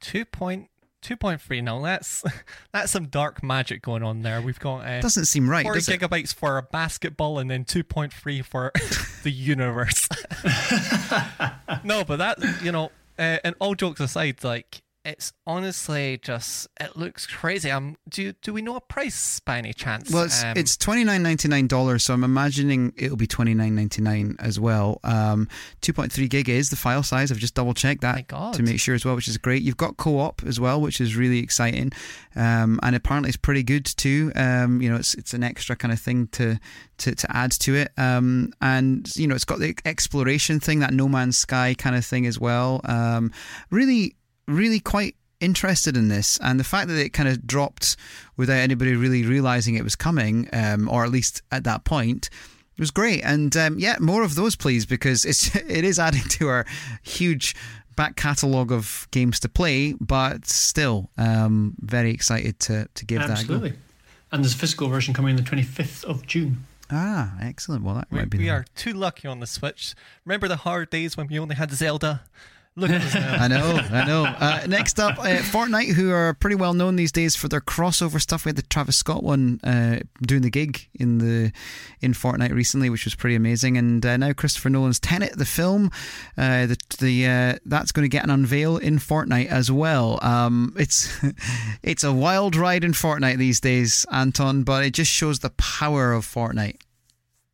S4: Two point two point three. Now that's that's some dark magic going on there. We've got uh,
S2: Doesn't seem right,
S4: 4
S2: does it?
S4: gigabytes for a basketball, and then two point three for the universe. no, but that you know, uh, and all jokes aside, like it's honestly just it looks crazy. Um, do do we know a price by any chance?
S2: Well, it's,
S4: um,
S2: it's twenty nine ninety nine dollars, so I'm imagining it'll be twenty nine ninety nine as well. Um, two point three gig is the file size. I've just double checked that to make sure as well, which is great. You've got co op as well, which is really exciting, um, and apparently it's pretty good too. Um, you know, it's it's an extra kind of thing to to, to add to it, um, and you know, it's got the exploration thing, that No Man's Sky kind of thing as well. Um, really, really quite interested in this and the fact that it kind of dropped without anybody really realizing it was coming um, or at least at that point It was great and um, yeah more of those please because it's it is adding to our huge back catalogue of games to play but still um, very excited to, to give
S3: Absolutely.
S2: that a go
S3: And there's a physical version coming on the 25th of June.
S2: ah excellent well that
S4: we,
S2: might be
S4: we
S2: the-
S4: are too lucky on the Switch. Remember the hard days when we only had Zelda? Look.
S2: I know, I know. Uh, next up, uh, Fortnite, who are pretty well known these days for their crossover stuff. We had the Travis Scott one uh, doing the gig in the in Fortnite recently, which was pretty amazing. And uh, now Christopher Nolan's Tenet, the film, uh, the the uh, that's going to get an unveil in Fortnite as well. Um, it's it's a wild ride in Fortnite these days, Anton, but it just shows the power of Fortnite.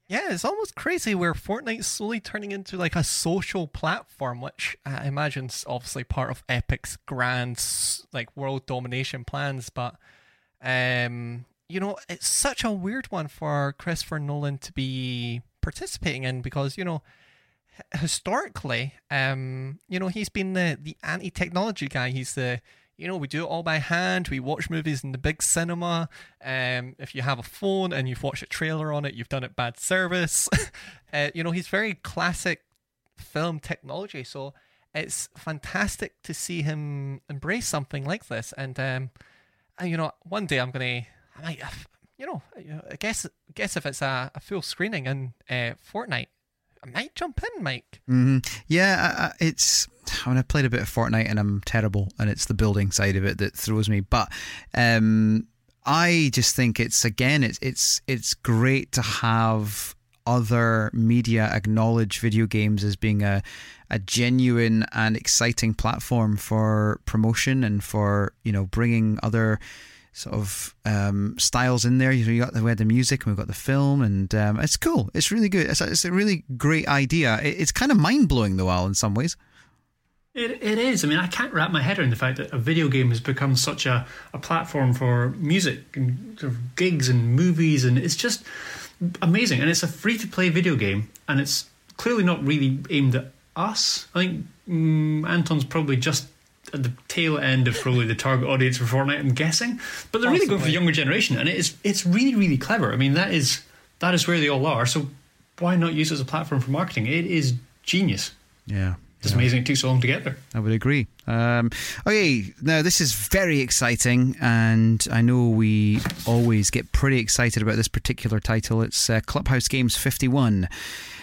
S4: Yeah, it's almost crazy where Fortnite's slowly turning into like a social platform, which I imagine is obviously part of Epic's grand like world domination plans. But um, you know, it's such a weird one for Christopher Nolan to be participating in because you know historically, um, you know, he's been the the anti-technology guy. He's the you know, we do it all by hand. We watch movies in the big cinema. Um, if you have a phone and you've watched a trailer on it, you've done it bad service. uh, you know, he's very classic film technology. So it's fantastic to see him embrace something like this. And um, and, you know, one day I'm gonna, I might, you know, I guess guess if it's a, a full screening in uh, Fortnite, I might jump in, Mike.
S2: hmm Yeah, I- I- it's when I played a bit of Fortnite and I'm terrible, and it's the building side of it that throws me. But um, I just think it's again, it's it's it's great to have other media acknowledge video games as being a a genuine and exciting platform for promotion and for you know bringing other sort of um, styles in there. You got the, we had the music and we've got the film, and um, it's cool. It's really good. It's a, it's a really great idea. It, it's kind of mind blowing though, Al, in some ways.
S3: It, it is. I mean, I can't wrap my head around the fact that a video game has become such a, a platform for music and sort of gigs and movies, and it's just amazing. And it's a free to play video game, and it's clearly not really aimed at us. I think mm, Anton's probably just at the tail end of probably the target audience for Fortnite. I'm guessing, but they're really going for the younger generation, and it's it's really really clever. I mean, that is that is where they all are. So why not use it as a platform for marketing? It is genius.
S2: Yeah.
S3: It's amazing it took so long to get there.
S2: I would agree. Um, okay, now this is very exciting, and I know we always get pretty excited about this particular title. It's uh, Clubhouse Games 51,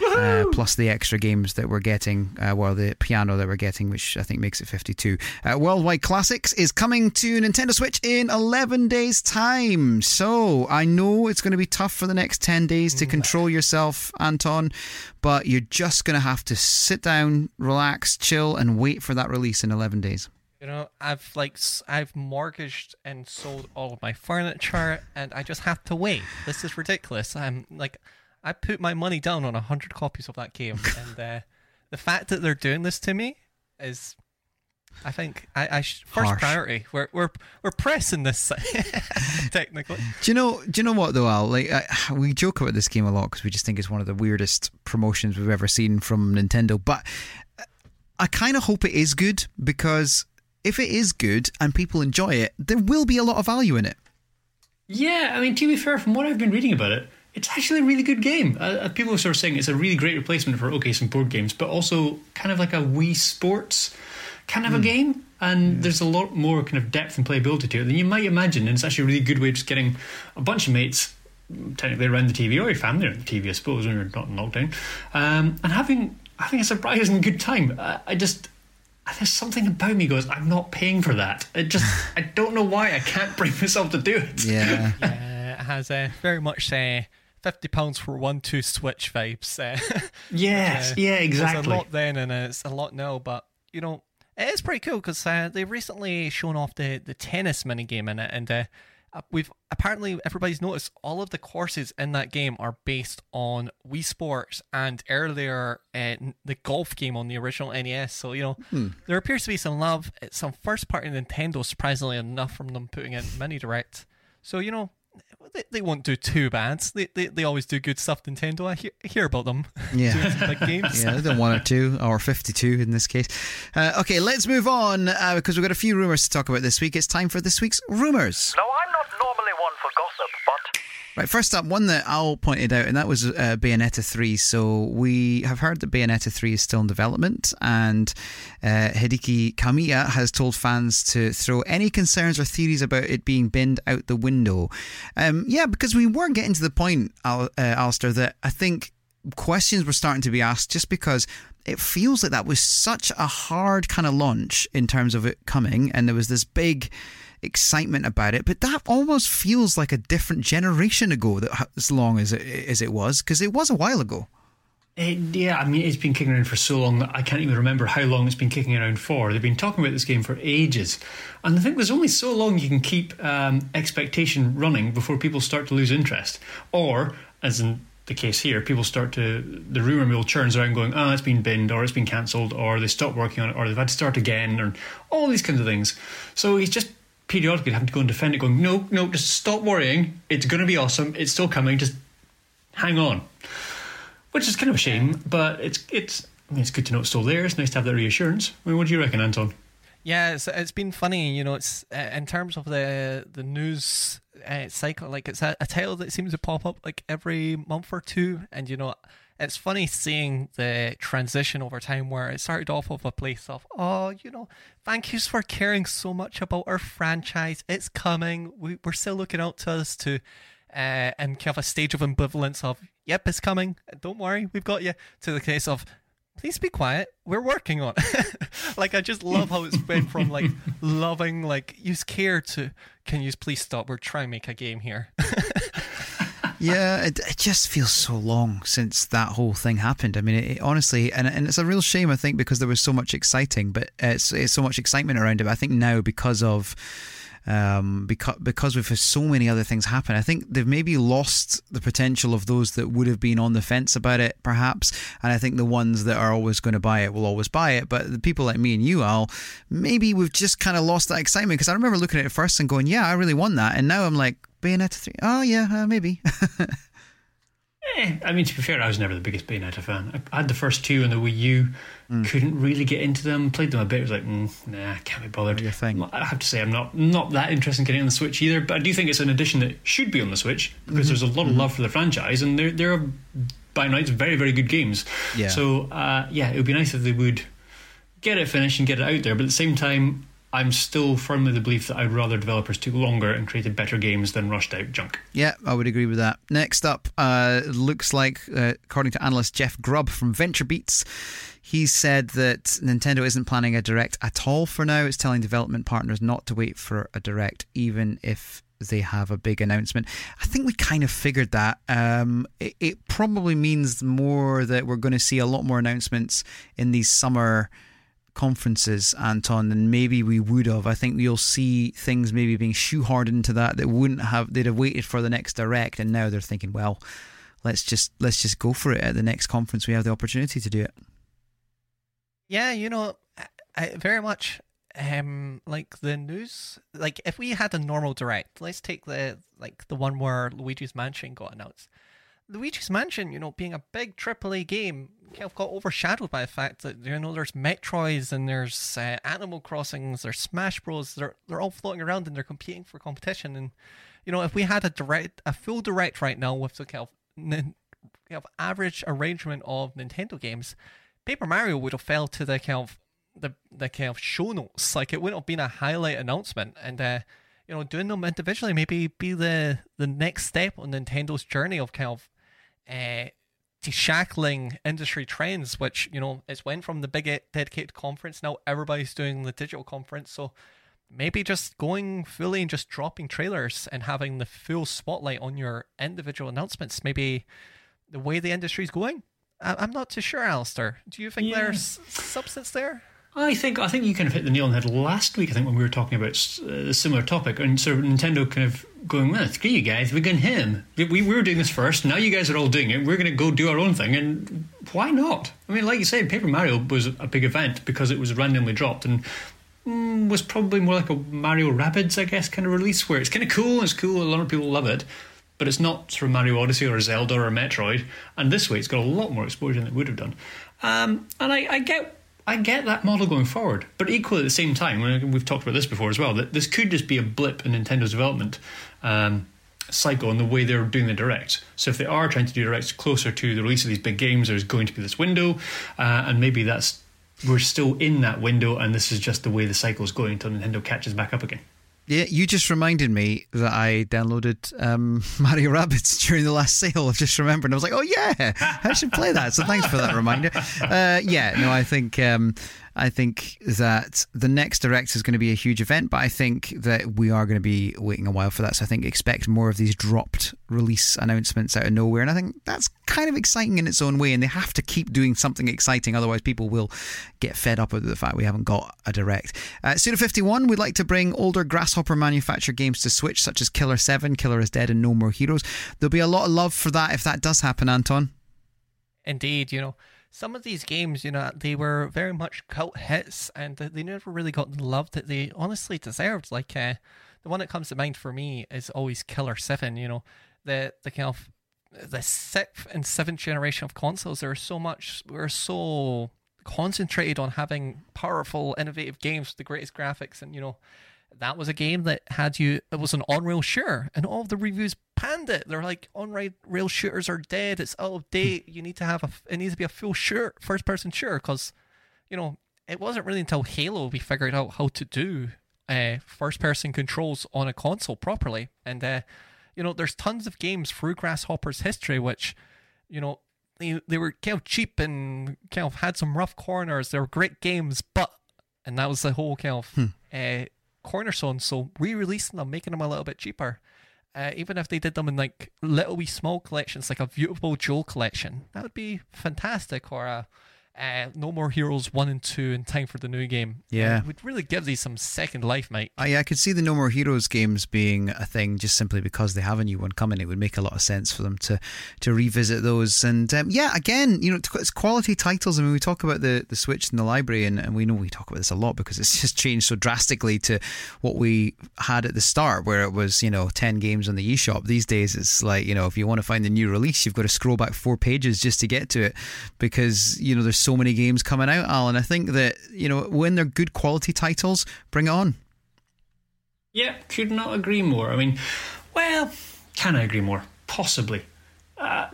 S2: uh, plus the extra games that we're getting, uh, well, the piano that we're getting, which I think makes it 52. Uh, Worldwide Classics is coming to Nintendo Switch in 11 days' time. So I know it's going to be tough for the next 10 days to control yourself, Anton, but you're just going to have to sit down, relax, chill, and wait for that release in 11 days.
S4: You know, I've like I've mortgaged and sold all of my furniture, and I just have to wait. This is ridiculous. I'm like, I put my money down on a hundred copies of that game, and uh, the fact that they're doing this to me is I think I, I sh- first
S2: Harsh.
S4: priority. We're we're we're pressing this technically.
S2: Do you know? Do you know what though, Al? Like I, we joke about this game a lot because we just think it's one of the weirdest promotions we've ever seen from Nintendo. But I kind of hope it is good because if it is good and people enjoy it, there will be a lot of value in it.
S3: Yeah, I mean, to be fair, from what I've been reading about it, it's actually a really good game. Uh, uh, people are sort of saying it's a really great replacement for okay, some board games, but also kind of like a Wii Sports kind of a game. And there's a lot more kind of depth and playability to it than you might imagine. And it's actually a really good way of just getting a bunch of mates technically around the TV or your family around the TV, I suppose, when you're not in lockdown, um, and having having a surprising good time. I, I just there's something about me goes, I'm not paying for that. It just I don't know why I can't bring myself to do it.
S2: Yeah.
S4: Uh, it has uh, very much uh, fifty pounds for one two Switch vibes. Uh,
S3: Yes,
S4: uh,
S3: yeah,
S4: It was
S3: exactly.
S4: a lot then, and it's a lot now. But you know, it is pretty cool because uh, they've recently shown off the the tennis mini game in it, and uh, we've apparently everybody's noticed all of the courses in that game are based on Wii Sports and earlier uh, the golf game on the original NES. So you know, there appears to be some love, uh, some first party Nintendo, surprisingly enough, from them putting in mini direct. So you know. They, they won't do too bad. They, they they always do good stuff. Nintendo, I hear, I hear about them
S2: Yeah.
S4: big games.
S2: Yeah, they done one or two, or 52 in this case. Uh, okay, let's move on uh, because we've got a few rumours to talk about this week. It's time for this week's rumours.
S1: No, I'm not normally one for gossip, but
S2: Right, first up, one that Al pointed out, and that was uh, Bayonetta 3. So we have heard that Bayonetta 3 is still in development, and uh, Hideki Kamiya has told fans to throw any concerns or theories about it being binned out the window. Um, yeah, because we were getting to the point, Al, uh, Alistair, that I think questions were starting to be asked just because it feels like that was such a hard kind of launch in terms of it coming, and there was this big excitement about it, but that almost feels like a different generation ago. That as long as it as it was, because it was a while ago.
S3: It, yeah, I mean, it's been kicking around for so long that I can't even remember how long it's been kicking around for. They've been talking about this game for ages. And I think there's only so long you can keep um, expectation running before people start to lose interest. Or, as in the case here, people start to, the rumour mill churns around going, ah, it's been binned, or it's been cancelled, or they stopped working on it, or they've had to start again, or all these kinds of things. So he's just periodically having to go and defend it, going, no, no, just stop worrying. It's going to be awesome. It's still coming. Just hang on which is kind of a shame, but it's it's. I mean, it's good to know it's still there. It's nice to have that reassurance. I mean, what do you reckon, Anton?
S4: Yeah, it's, it's been funny, you know. It's uh, in terms of the the news uh, cycle, like it's a, a title that seems to pop up like every month or two, and you know, it's funny seeing the transition over time where it started off of a place of, oh, you know, thank yous for caring so much about our franchise. It's coming. We, we're still looking out to us to. Uh, and kind of a stage of ambivalence of, yep, it's coming. Don't worry, we've got you. To the case of, please be quiet. We're working on it. like I just love how it's went from like loving like use care to can you please stop? We're trying to make a game here.
S2: Yeah, it, it just feels so long since that whole thing happened. I mean, it, it honestly, and and it's a real shame, I think, because there was so much exciting, but it's, it's so much excitement around it. But I think now because of um, because because we've had so many other things happen. I think they've maybe lost the potential of those that would have been on the fence about it, perhaps. And I think the ones that are always going to buy it will always buy it. But the people like me and you, Al, maybe we've just kind of lost that excitement because I remember looking at it first and going, "Yeah, I really want that," and now I'm like, Bayonetta three. Oh yeah, uh, maybe.
S3: Eh, I mean, to be fair, I was never the biggest Bayonetta fan. I had the first two on the Wii U, couldn't really get into them. Played them a bit. Was like, mm, nah, can't be bothered.
S2: Your thing.
S3: I have to say, I'm not not that interested in getting on the Switch either. But I do think it's an addition that should be on the Switch because there's a lot of love for the franchise, and they're they're by nights very very good games.
S2: Yeah.
S3: So uh, yeah, it would be nice if they would get it finished and get it out there. But at the same time, I'm still firmly the belief that I'd rather developers took longer and created better games than rushed out junk.
S2: Yeah, I would agree with that. Next up, uh, looks like, uh, according to analyst Jeff Grubb from VentureBeats, he said that Nintendo isn't planning a direct at all for now. It's telling development partners not to wait for a direct, even if they have a big announcement. I think we kind of figured that. Um, it, it probably means more that we're going to see a lot more announcements in these summer conferences, Anton, than maybe we would have. I think you'll see things maybe being shoehorned into that that wouldn't have. They'd have waited for the next direct, and now they're thinking, well, let's just let's just go for it at the next conference. We have the opportunity to do it.
S4: Yeah, you know, I, very much um like the news like if we had a normal direct let's take the like the one where luigi's mansion got announced luigi's mansion you know being a big aaa game kind of got overshadowed by the fact that you know there's metroids and there's uh, animal crossings there's smash bros they're, they're all floating around and they're competing for competition and you know if we had a direct a full direct right now with the kind of, kind of average arrangement of nintendo games paper mario would have fell to the kind of the the kind of show notes. Like it wouldn't have been a highlight announcement, and uh, you know, doing them individually maybe be the the next step on Nintendo's journey of kind of uh, deshackling industry trends. Which you know, it's went from the big dedicated conference now everybody's doing the digital conference, so. Maybe just going fully and just dropping trailers and having the full spotlight on your individual announcements. Maybe the way the industry's going. I- I'm not too sure, Alistair. Do you think
S3: Yeah.
S4: there's substance there?
S3: I think I think you kind of hit the nail on the head last week. I think when we were talking about uh, a similar topic, and so Nintendo kind of going, "Well, screw you guys, we're going him. We, we were doing this first. Now you guys are all doing it. We're going to go do our own thing, and why not? I mean, like you said, Paper Mario was a big event because it was randomly dropped and mm, was probably more like a Mario Rabbids, I guess, kind of release where it's kind of cool. It's cool. A lot of people love it. But it's not sort of Mario Odyssey or Zelda or Metroid, and this way it's got a lot more exposure than it would have done. Um, and I, I get I get that model going forward, but equally at the same time, we've talked about this before as well, that this could just be a blip in Nintendo's development um, cycle and the way they're doing the directs. So if they are trying to do directs closer to the release of these big games, there's going to be this window, uh, and maybe that's we're still in that window, and this is just the way the cycle is going until Nintendo catches back up again.
S2: Yeah, you just reminded me that I downloaded um, Mario Rabbids during the last sale. I've just remembered. I was like, oh yeah, I should play that. So thanks for that reminder. Uh, yeah, no, I think um, I think that the next direct is going to be a huge event, but I think that we are going to be waiting a while for that. So I think expect more of these dropped release announcements out of nowhere, and I think that's kind of exciting in its own way. And they have to keep doing something exciting, otherwise people will get fed up with the fact we haven't got a direct. Uh, Suda fifty one would like to bring older Grasshopper manufactured games to Switch, such as Killer Seven, Killer is Dead, and No More Heroes. There'll be a lot of love for that if that does happen, Anton.
S4: Indeed, you know, some of these games, you know, they were very much cult hits and they never really got the love that they honestly deserved. Like, uh, the one that comes to mind for me is always Killer 7, you know, the, the kind of the sixth and seventh generation of consoles, there are so much, we're so concentrated on having powerful, innovative games with the greatest graphics and, you know, that was a game that had you it was an on-rail shooter and all the reviews panned it. They're like on-rail shooters are dead. It's out of date. You need to have a it needs to be a full shooter first person shooter because you know it wasn't really until halo we figured out how to do uh, first person controls on a console properly. And uh, you know there's tons of games through grasshopper's history which you know they, they were kind of cheap and kind of had some rough corners. They were great games but and that was the whole kind of uh, cornerstone. So re-releasing them, making them a little bit cheaper, uh, even if they did them in like little wee small collections, like a Beautiful jewel collection, that would be fantastic. Or a uh, No More Heroes one and two in time for the new game.
S2: Yeah.
S4: it would really give these some second life, mate.
S2: I, I could see the No More Heroes games being a thing just simply because they have a new one coming. It would make a lot of sense for them to to revisit those. And um, yeah, again, you know, it's quality titles. I mean, we talk about the, the Switch and the library, and, and we know we talk about this a lot because it's just changed so drastically to what we had at the start, where it was, you know, 10 games on the eShop. These days, it's like, you know, if you want to find the new release, you've got to scroll back four pages just to get to it because, you know, there's so many games coming out, Alan. I think that, you know, when they're good quality titles, bring it on.
S3: Yeah, could not agree more. I mean, well, can I agree more? Possibly. Uh,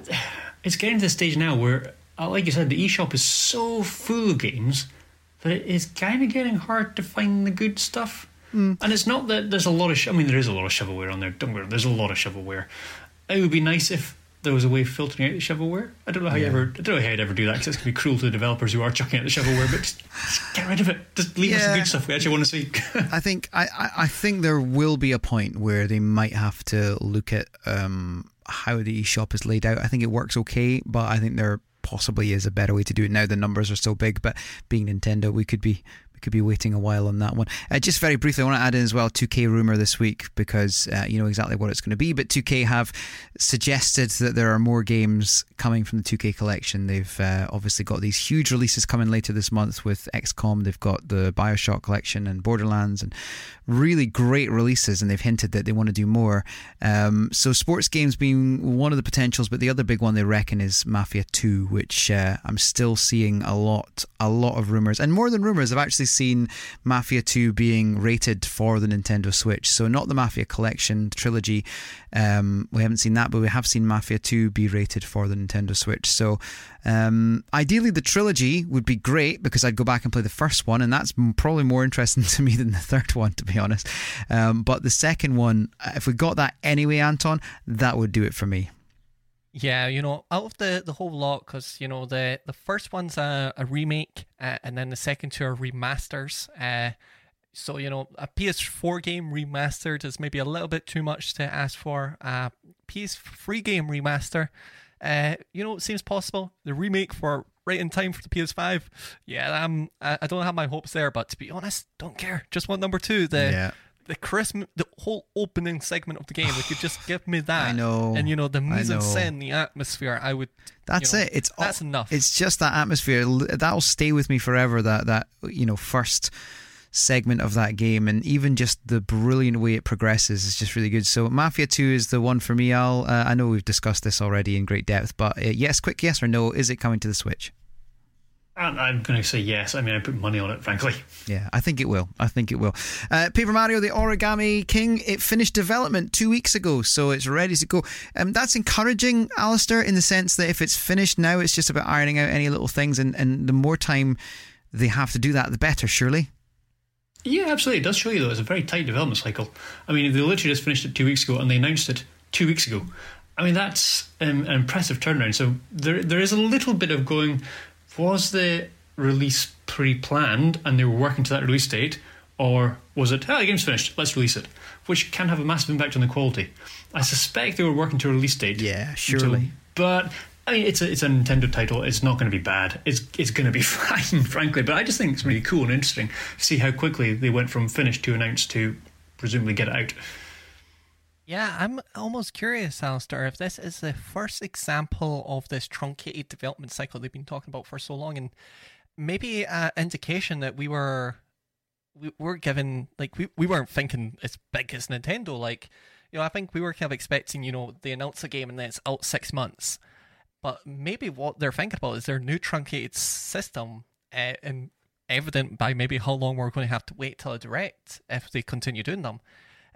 S3: it's getting to the stage now where, uh, like you said, the eShop is so full of games that it is kind of getting hard to find the good stuff. And it's not that there's a lot of. Sh- I mean, there is a lot of shovelware on there. Don't worry, there's a lot of shovelware. It would be nice if there was a way of filtering out the shovelware. I don't know how you ever. I don't know how you'd ever do that because it's going to be cruel to the developers who are chucking out the shovelware. But just, just get rid of it. Just leave us the
S2: Yeah.
S3: good stuff we actually want to see.
S2: I think I, I, I think there will be a point where they might have to look at um, how the eShop is laid out. I think it works okay, but I think there possibly is a better way to do it now. The numbers are so big, but being Nintendo, we could be we could be waiting a while on that one. Uh, just very briefly, I want to add in as well 2K rumor this week because uh, you know exactly what it's going to be. But 2K have suggested that there are more games coming from the 2K collection. They've uh, obviously got these huge releases coming later this month with XCOM. They've got the Bioshock collection and Borderlands and really great releases. And they've hinted that they want to do more. Um, so sports games being one of the potentials, but the other big one they reckon is Mafia 2, which uh, I'm still seeing a lot, a lot of rumors, and more than rumors. I've actually seen Mafia 2 being rated for the Nintendo Switch. So not the Mafia collection trilogy. Um, we haven't seen that, but we have seen Mafia 2 be rated for the Nintendo Switch. So um, ideally, the trilogy would be great because I'd go back and play the first one, and that's probably more interesting to me than the third one, to be honest. Um, but the second one, if we got that anyway, Anton, that would do it for me.
S4: Yeah, you know, out of the the whole lot, because you know the the first one's a, a remake, uh, and then the second two are remasters. Uh, so you know, a PS4 game remastered is maybe a little bit too much to ask for. A PS3 game remaster, uh, you know, it seems possible. The remake for right in time for the PS5, yeah, um, I, I don't have my hopes there. But to be honest, don't care. Just want number two. The
S2: Yeah.
S4: The Christmas, the whole opening segment of the game. If you just give me that,
S2: I know.
S4: and you know the mise en scène, the atmosphere, I would.
S2: That's
S4: you know,
S2: it. It's
S4: that's
S2: all-
S4: enough.
S2: It's just that atmosphere that'll stay with me forever. That that you know first segment of that game, and even just the brilliant way it progresses is just really good. So Mafia Two is the one for me. I'll. Uh, I know we've discussed this already in great depth, but uh, yes, quick yes or no. Is it coming to the Switch?
S3: And I'm going to say yes. I mean, I put money on it, frankly.
S2: Yeah, I think it will. I think it will. Uh, Paper Mario: The Origami King. It finished development two weeks ago, so it's ready to go. Um, that's encouraging, Alistair, in the sense that if it's finished now, it's just about ironing out any little things, and, and the more time they have to do that, the better. Surely.
S3: Yeah, absolutely. It does show you, though, it's a very tight development cycle. I mean, they literally just finished it two weeks ago and they announced it two weeks ago. I mean, that's um, an impressive turnaround. So there, there is a little bit of going, was the release pre planned and they were working to that release date? Or was it, oh, the game's finished, let's release it? Which can have a massive impact on the quality. I suspect they were working to a release date.
S2: Yeah,
S3: until-
S2: surely.
S3: but I mean, it's a it's a Nintendo title. It's not going to be bad. It's it's going to be fine, frankly. But I just think it's really cool and interesting to see how quickly they went from finished to announced to presumably get it out.
S4: Yeah, I'm almost curious, Alistair, if this is the first example of this truncated development cycle they've been talking about for so long, and maybe an indication that we were we were given like we, we weren't thinking as big as Nintendo. Like, you know, I think we were kind of expecting, you know, they announce a game and then it's out six months. But maybe what they're thinking about is their new truncated system, uh, and evident by maybe how long we're going to have to wait till a direct if they continue doing them.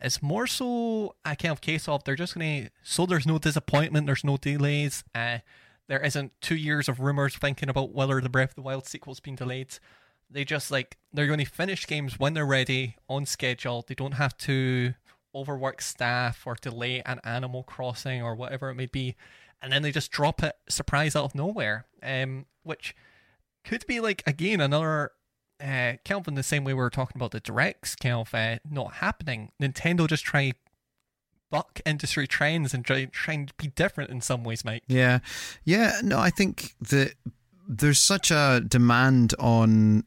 S4: It's more so a kind of case of they're just going to, so there's no disappointment, there's no delays. Uh, there isn't two years of rumors thinking about whether the Breath of the Wild sequel's been delayed. They just like, they're going to finish games when they're ready, on schedule. They don't have to overwork staff or delay an Animal Crossing or whatever it may be. And then they just drop it surprise out of nowhere. Um, which could be like, again, another uh, in the same way we were talking about the directs of uh, not happening. Nintendo just try buck industry trends and try trying to be different in some ways, Mike.
S2: Yeah, yeah. No, I think that there's such a demand on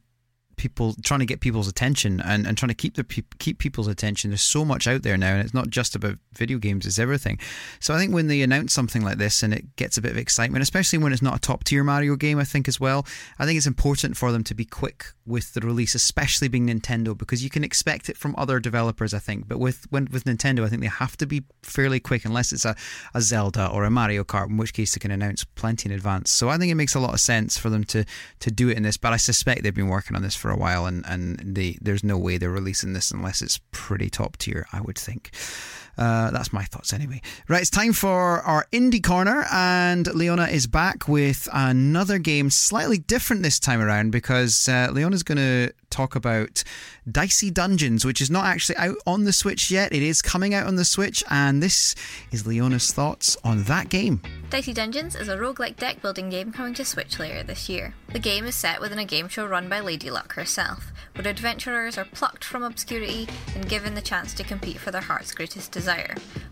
S2: people trying to get people's attention and, and trying to keep the pe- keep people's attention. There's so much out there now, and it's not just about video games; it's everything. So I think when they announce something like this and it gets a bit of excitement, especially when it's not a top tier Mario game, I think as well. I think it's important for them to be quick with the release, especially being Nintendo, because you can expect it from other developers. I think, but with when with Nintendo, I think they have to be fairly quick, unless it's a, a Zelda or a Mario Kart, in which case they can announce plenty in advance. So I think it makes a lot of sense for them to to do it in this. But I suspect they've been working on this for a while, and and they there's no way they're releasing this unless it's pretty top tier. I would think. Uh, that's my thoughts anyway. Right, it's time for our indie corner, and Leona is back with another game, slightly different this time around because uh, Leona's going to talk about Dicey Dungeons, which is not actually out on the Switch yet. It is coming out on the Switch, and this is Leona's thoughts on that game.
S7: Dicey Dungeons is a roguelike deck building game coming to Switch later this year. The game is set within a game show run by Lady Luck herself, where adventurers are plucked from obscurity and given the chance to compete for their heart's greatest desire.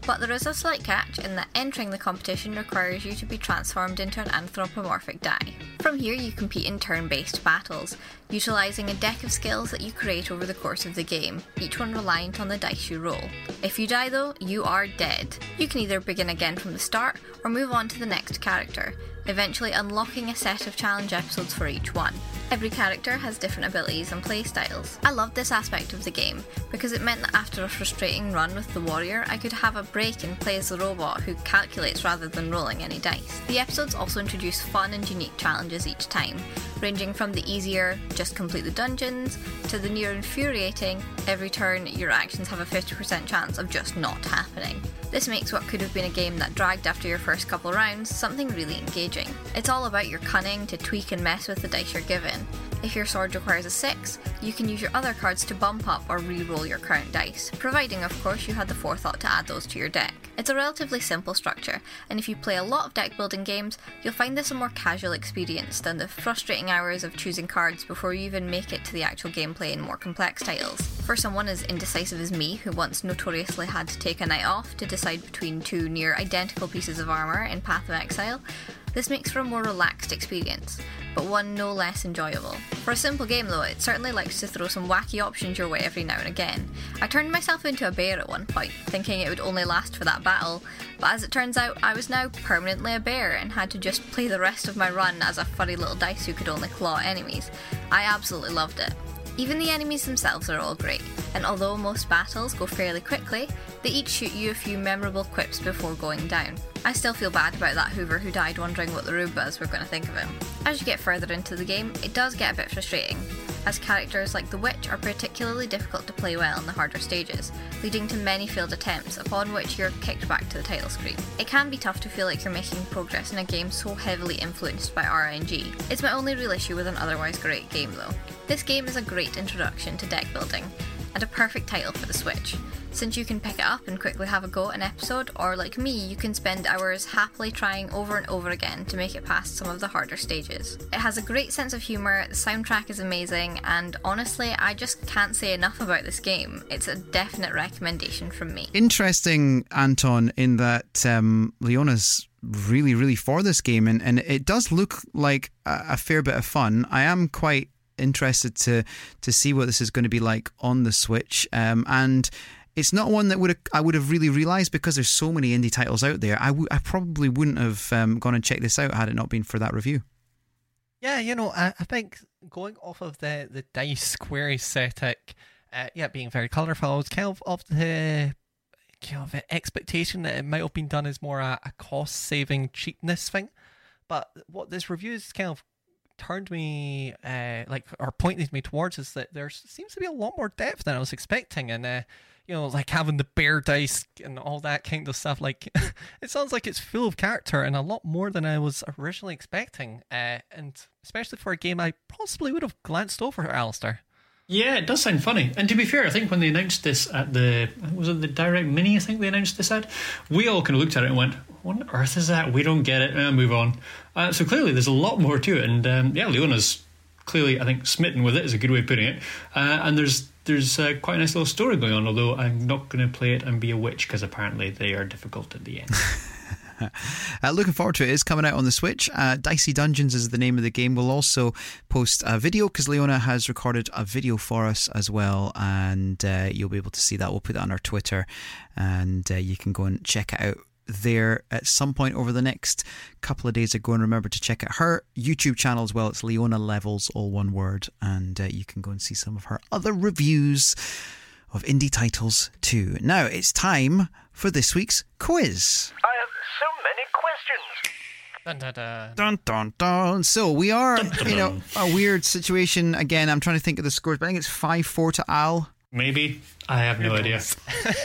S7: But there is a slight catch in that entering the competition requires you to be transformed into an anthropomorphic die. From here, you compete in turn based battles, utilising a deck of skills that you create over the course of the game, each one reliant on the dice you roll. If you die though, you are dead. You can either begin again from the start or move on to the next character, eventually unlocking a set of challenge episodes for each one. Every character has different abilities and playstyles. I loved this aspect of the game because it meant that after a frustrating run with the warrior, I could have a break and play as the robot who calculates rather than rolling any dice. The episodes also introduce fun and unique challenges each time, ranging from the easier, just complete the dungeons, to the near infuriating, every turn your actions have a 50% chance of just not happening. This makes what could have been a game that dragged after your first couple rounds something really engaging. It's all about your cunning to tweak and mess with the dice you're given. If your sword requires a 6, you can use your other cards to bump up or re roll your current dice, providing, of course, you had the forethought to add those to your deck. It's a relatively simple structure, and if you play a lot of deck building games, you'll find this a more casual experience than the frustrating hours of choosing cards before you even make it to the actual gameplay in more complex titles. For someone as indecisive as me, who once notoriously had to take a night off to decide between two near identical pieces of armour in Path of Exile, this makes for a more relaxed experience, but one no less enjoyable. For a simple game though, it certainly likes to throw some wacky options your way every now and again. I turned myself into a bear at one point, thinking it would only last for that battle, but as it turns out, I was now permanently a bear and had to just play the rest of my run as a furry little dice who could only claw enemies. I absolutely loved it. Even the enemies themselves are all great, and although most battles go fairly quickly, they each shoot you a few memorable quips before going down. I still feel bad about that Hoover who died wondering what the Roombas were going to think of him. As you get further into the game, it does get a bit frustrating, as characters like the Witch are particularly difficult to play well in the harder stages, leading to many failed attempts upon which you're kicked back to the title screen. It can be tough to feel like you're making progress in a game so heavily influenced by RNG. It's my only real issue with an otherwise great game though. This game is a great introduction to deck building, and a perfect title for the Switch, since you can pick it up and quickly have a go at an episode, or like me, you can spend hours happily trying over and over again to make it past some of the harder stages. It has a great sense of humour, the soundtrack is amazing, and honestly, I just can't say enough about this game. It's a definite recommendation from me.
S2: Interesting, Anton, in that um, Leona's really, really for this game, and, and it does look like a, a fair bit of fun. I am quite interested to to see what this is going to be like on the Switch. Um, and it's not one that would I would have really realized because there's so many indie titles out there. I, w- I probably wouldn't have um, gone and checked this out had it not been for that review.
S4: Yeah, you know, I, I think going off of the the dice query aesthetic, uh, yeah, being very colourful, I was kind of of the kind of expectation that it might have been done as more a, a cost saving cheapness thing. But what this review is kind of turned me uh, like or pointed me towards is that there seems to be a lot more depth than I was expecting, and uh, you know, like having the bear dice and all that kind of stuff. Like it sounds like it's full of character and a lot more than I was originally expecting, uh, and especially for a game I possibly would have glanced over, Alistair.
S3: Yeah, it does sound funny. And to be fair, I think when they announced this at the was it the Direct Mini? I think they announced this at. We all kind of looked at it and went, "What on earth is that? We don't get it." Uh, move on. Uh, so clearly, there's a lot more to it, and um, yeah, Leona's clearly, I think, smitten with it is a good way of putting it. Uh, and there's there's uh, quite a nice little story going on. Although I'm not going to play it and be a witch because apparently they are difficult at the end.
S2: Uh, looking forward to it. It's coming out on the Switch. Uh, Dicey Dungeons is the name of the game. We'll also post a video because Leona has recorded a video for us as well, and uh, you'll be able to see that. We'll put it on our Twitter, and uh, you can go and check it out there at some point over the next couple of days ago and remember to check out her youtube channel as well it's leona levels all one word and uh, you can go and see some of her other reviews of indie titles too now it's time for this week's quiz
S1: I have so many questions.
S4: Dun, dun, dun.
S2: Dun dun dun. So we are you know, a weird situation again. I'm trying to think of the scores, but I think it's five four to Al.
S3: Maybe I have no idea.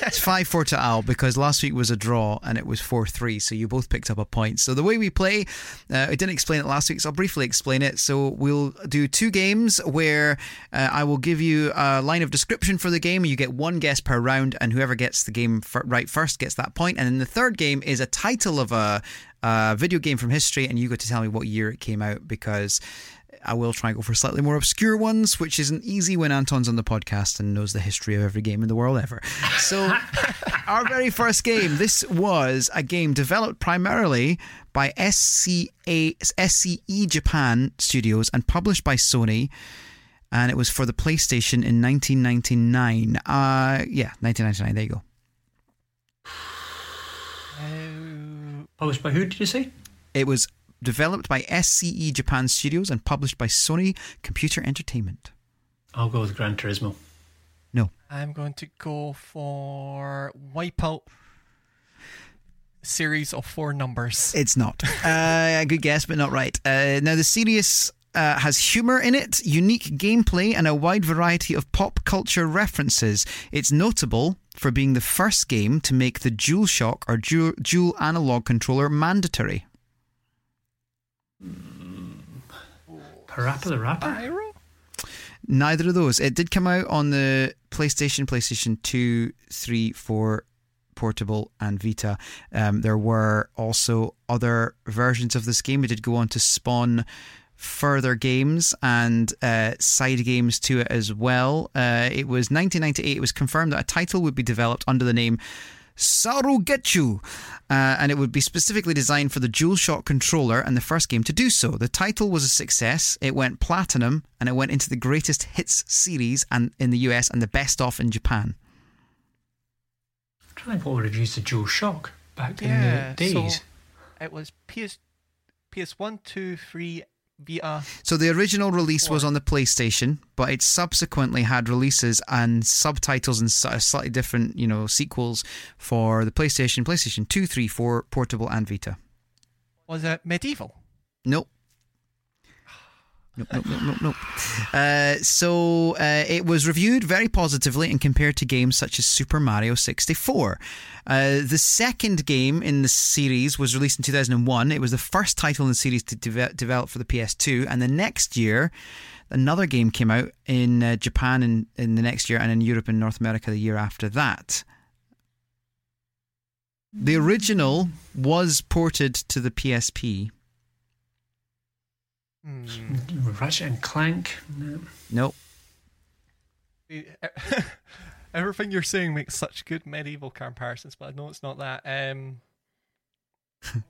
S2: It's five four to Al because last week was a draw and it was four three. So you both picked up a point. So the way we play, uh, I didn't explain it last week, so I'll briefly explain it. So we'll do two games where uh, I will give you a line of description for the game. You get one guess per round, and whoever gets the game f- right first gets that point. And then the third game is a title of a, a video game from history, and you got to tell me what year it came out because. I will try and go for slightly more obscure ones, which isn't easy when Anton's on the podcast and knows the history of every game in the world ever. So, our very first game, this was a game developed primarily by SCA, SCE Japan Studios and published by Sony. And it was for the PlayStation in 1999. Uh, yeah, 1999. There you go.
S3: Published by who did you say?
S2: It was developed by SCE Japan Studios and published by Sony Computer Entertainment.
S3: I'll go with Gran Turismo.
S2: No.
S4: I'm going to go for Wipeout series of four numbers.
S2: It's not. Uh, good guess, but not right. Uh, now, the series uh, has humour in it, unique gameplay, and a wide variety of pop culture references. It's notable for being the first game to make the DualShock or dual, dual analog controller mandatory.
S3: Parappa the Rapper?
S4: Pyro?
S2: Neither of those. It did come out on the PlayStation, PlayStation 2, 3, 4, Portable, and Vita. Um, there were also other versions of this game. It did go on to spawn further games and uh, side games to it as well. Uh, it was 1998. It was confirmed that a title would be developed under the name Saru Getchu, uh, and it would be specifically designed for the DualShock controller and the first game to do so. The title was a success. It went platinum and it went into the greatest hits series and in the US and the best off in Japan.
S3: I'm trying to think what would have used the Dual Shock back
S4: Yeah,
S3: in the days.
S4: so it was PS, PS1, 2, 3, Vita.
S2: So the original release was on the PlayStation, but it subsequently had releases and subtitles and slightly different, you know, sequels for the PlayStation, PlayStation 2, 3, 4, Portable, and Vita.
S4: Was it medieval?
S2: Nope. Nope, nope, nope, nope, nope. Uh, so uh, it was reviewed very positively and compared to games such as Super Mario 64. Uh, the second game in the series was released in 2001. It was the first title in the series to deve- develop for the PS2, and the next year, another game came out in uh, Japan in, in the next year, and in Europe and North America the year after that. The original was ported to the PSP.
S4: Hmm.
S3: Ratchet and Clank. No.
S2: Nope.
S4: Everything you're saying makes such good medieval comparisons, but I know it's not that. Um,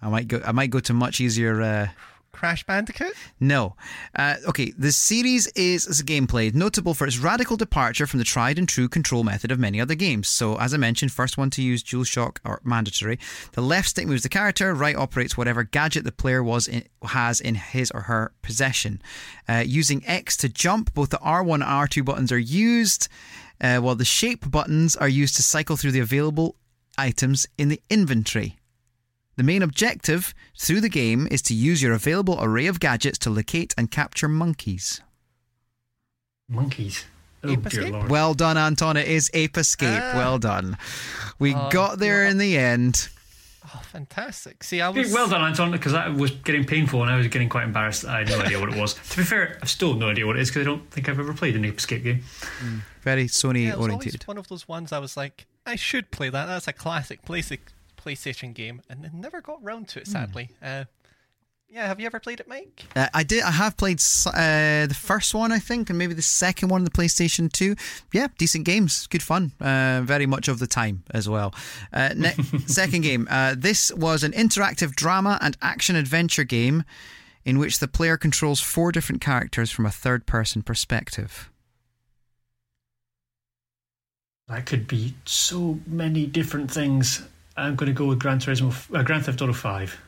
S2: I might go. I might go to much easier. Uh,
S4: Crash Bandicoot?
S2: no. Uh, okay. The series is as a gameplay notable for its radical departure from the tried and true control method of many other games. So, as I mentioned, first one to use DualShock or mandatory. The left stick moves the character, right operates whatever gadget the player was in, has in his or her possession. Uh, using X to jump, both the R1 and R2 buttons are used, uh, while the shape buttons are used to cycle through the available items in the inventory. The main objective through the game is to use your available array of gadgets to locate and capture monkeys.
S3: Monkeys. Oh, dear lord.
S2: Well done, Anton. It is Ape Escape.
S4: Ah.
S2: Well done. We
S4: Oh,
S2: got there
S4: yeah.
S2: in the end.
S4: Oh, fantastic. See, I was.
S3: Well done, Anton, because that was getting painful and I was getting quite embarrassed. I had no idea what it was. To be fair, I've still no idea what it is because I don't think I've ever played an Ape Escape game.
S2: Very Sony
S4: Yeah, it was
S2: oriented.
S4: one of those ones I was like, I should play that. That's a classic PlayStation PlayStation game, and I never got round to it. Sadly. Uh, yeah, have you ever played it, Mike?
S2: Uh, I did. I have played uh, the first one, I think, and maybe the second one on the PlayStation Two. Yeah, decent games, good fun. Uh, very much of the time as well. Uh, ne- second game. Uh, this was an interactive drama and action adventure game in which the player controls four different characters from a third-person perspective.
S3: That could be so many different things. I'm going to go with Gran Turismo, uh, Grand Theft Auto 5.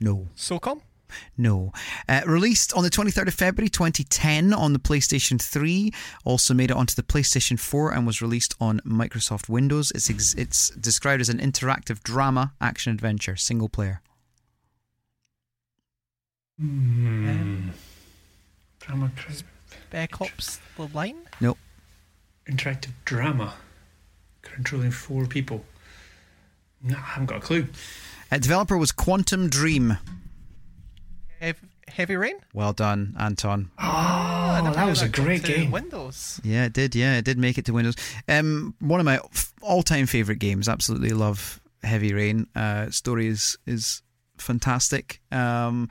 S2: No.
S4: SOCOM?
S2: No. Uh, released on the 23rd of February 2010 on the PlayStation 3. Also made it onto the PlayStation 4 and was released on Microsoft Windows. It's, ex- it's described as an interactive drama action adventure, single player.
S3: Hmm. Drama,
S4: Spec Ops The Line?
S2: Nope.
S3: interactive drama. Controlling four people. No, I haven't got a clue.
S2: Uh, developer was Quantic Dream.
S4: Hev- Heavy Rain?
S2: Well done, Anton.
S4: I
S3: Oh, that was a great game.
S4: Windows.
S2: Yeah, it did. Yeah, it did make it to Windows. Um, one of my all-time favorite games. Absolutely love Heavy Rain. Uh, story is is fantastic. Um,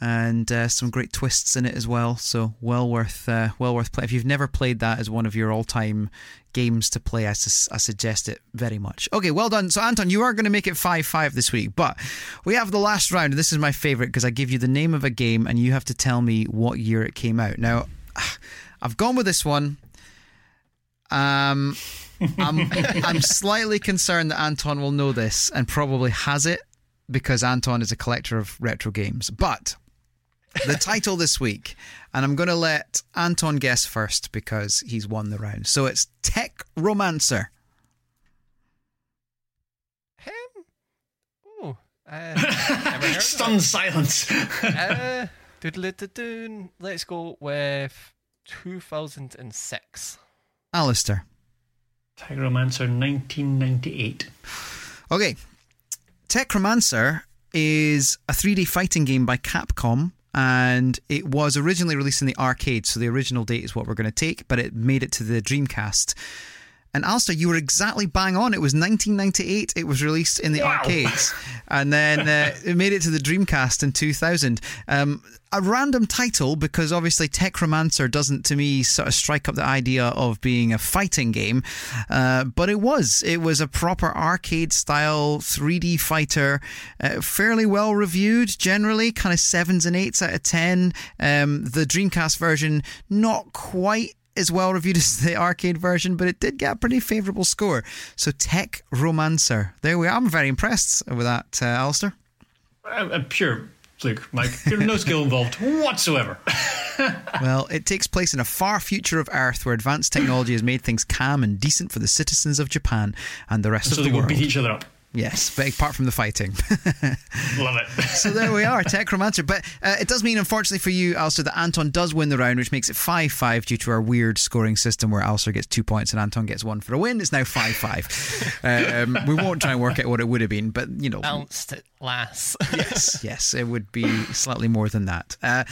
S2: and uh, some great twists in it as well. So well worth uh, well worth play. If you've never played that as one of your all time games to play, I, sus- I suggest it very much. Okay, well done. So Anton, you are going to make it five five this week, but we have the last round. This is my favorite because I give you the name of a game and you have to tell me what year it came out. Now, I've gone with this one. Um, I'm I'm slightly concerned that Anton will know this and probably has it because Anton is a collector of retro games. But the title this week, and I'm going to let Anton guess first because he's won the round. So it's Tech Romancer.
S4: Him? Oh, uh, never heard of
S3: Stunned silence.
S4: it. Uh, doodle-doodle-doon. Let's go with 2006.
S2: Alistair.
S3: Techromancer 1998.
S2: Okay. Techromancer is a 3D fighting game by Capcom and it was originally released in the arcade, so the original date is what we're going to take, but it made it to the Dreamcast. And Alistair, you were exactly bang on. It was 1998. It was released in the
S3: Wow.
S2: arcades, and then uh, it made it to the Dreamcast in 2000. Um, a random title because obviously Techromancer doesn't, to me, sort of strike up the idea of being a fighting game, uh, but it was. It was a proper arcade-style 3D fighter, uh, fairly well reviewed generally, kind of sevens and eights out of ten. Um, the Dreamcast version not quite as well reviewed as the arcade version, but it did get a pretty favourable score. So Tech Romancer. There we are. I'm very impressed with that, uh, Alistair.
S3: A, a pure fluke, Mike. There's no skill involved whatsoever.
S2: Well, it takes place in a far future of Earth where advanced technology has made things calm and decent for the citizens of Japan and the rest
S3: so
S2: of
S3: they
S2: the world.
S3: beat each other up.
S2: Yes, but apart from the fighting.
S3: Love it.
S2: so there we are, Techromancer. But uh, it does mean, unfortunately for you, Alistair, that Anton does win the round, which makes it 5 5 due to our weird scoring system where Alistair gets two points and Anton gets one for a win. It's now 5 5. um, we won't try and work out what it would have been, but, you know.
S4: Bounced it last.
S2: yes, yes, it would be slightly more than that. Uh,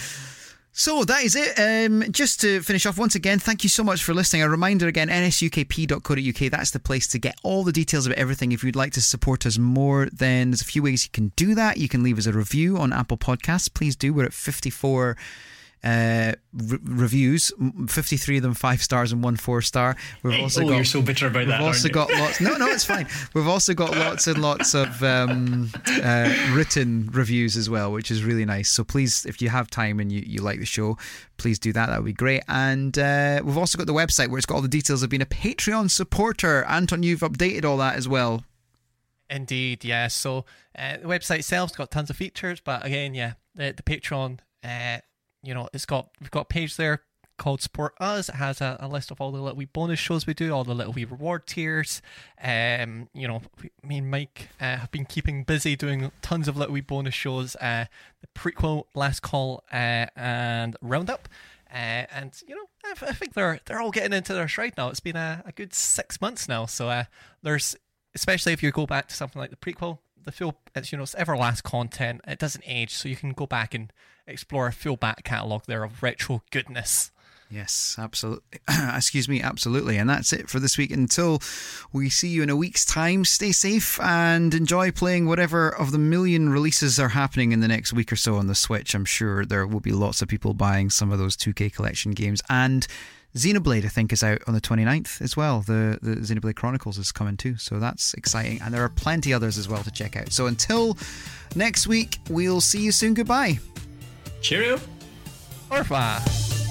S2: so that is it. Um, just to finish off, once again, thank you so much for listening. A reminder again, nsukp.co.uk. That's the place to get all the details about everything. If you'd like to support us more, then there's a few ways you can do that. You can leave us a review on Apple Podcasts. Please do. We're at 54 uh, re- reviews, 53 of them five stars and one four star. We've
S3: Hey,
S2: also
S3: oh,
S2: got
S3: you're so bitter about
S2: We've
S3: that.
S2: also
S3: aren't you?
S2: got lots. No, no, it's fine. We've also got lots and lots of um, uh, written reviews as well, which is really nice. So please, if you have time and you, you like the show, please do that. That would be great. And uh, we've also got the website where it's got all the details of being a Patreon supporter. Anton, you've updated all that as well.
S4: Indeed, yeah. So uh, the website itself's got tons of features, but again, yeah, the, the Patreon, uh, you know, it's got we've got a page there called Support Us. It has a, a list of all the little wee bonus shows we do, all the little wee reward tiers. Um, you know, me and Mike uh, have been keeping busy doing tons of little wee bonus shows. Uh, the prequel, Last Call, uh, and Roundup. Uh, and you know, I, I think they're they're all getting into their stride now. It's been a, a good six months now, so uh, there's especially if you go back to something like the prequel, the full it's you know it's everlast content. It doesn't age, so you can go back and explore a full back catalogue there of retro goodness.
S2: Yes, absolutely. Excuse me, absolutely. And that's it for this week. Until we see you in a week's time, stay safe and enjoy playing whatever of the million releases are happening in the next week or so on the Switch. I'm sure there will be lots of people buying some of those 2K collection games. And Xenoblade, I think, is out on the 29th as well. The, the Xenoblade Chronicles is coming too. So that's exciting. And there are plenty others as well to check out. So until next week, we'll see you soon. Goodbye.
S3: Cheerio.
S4: Orpha!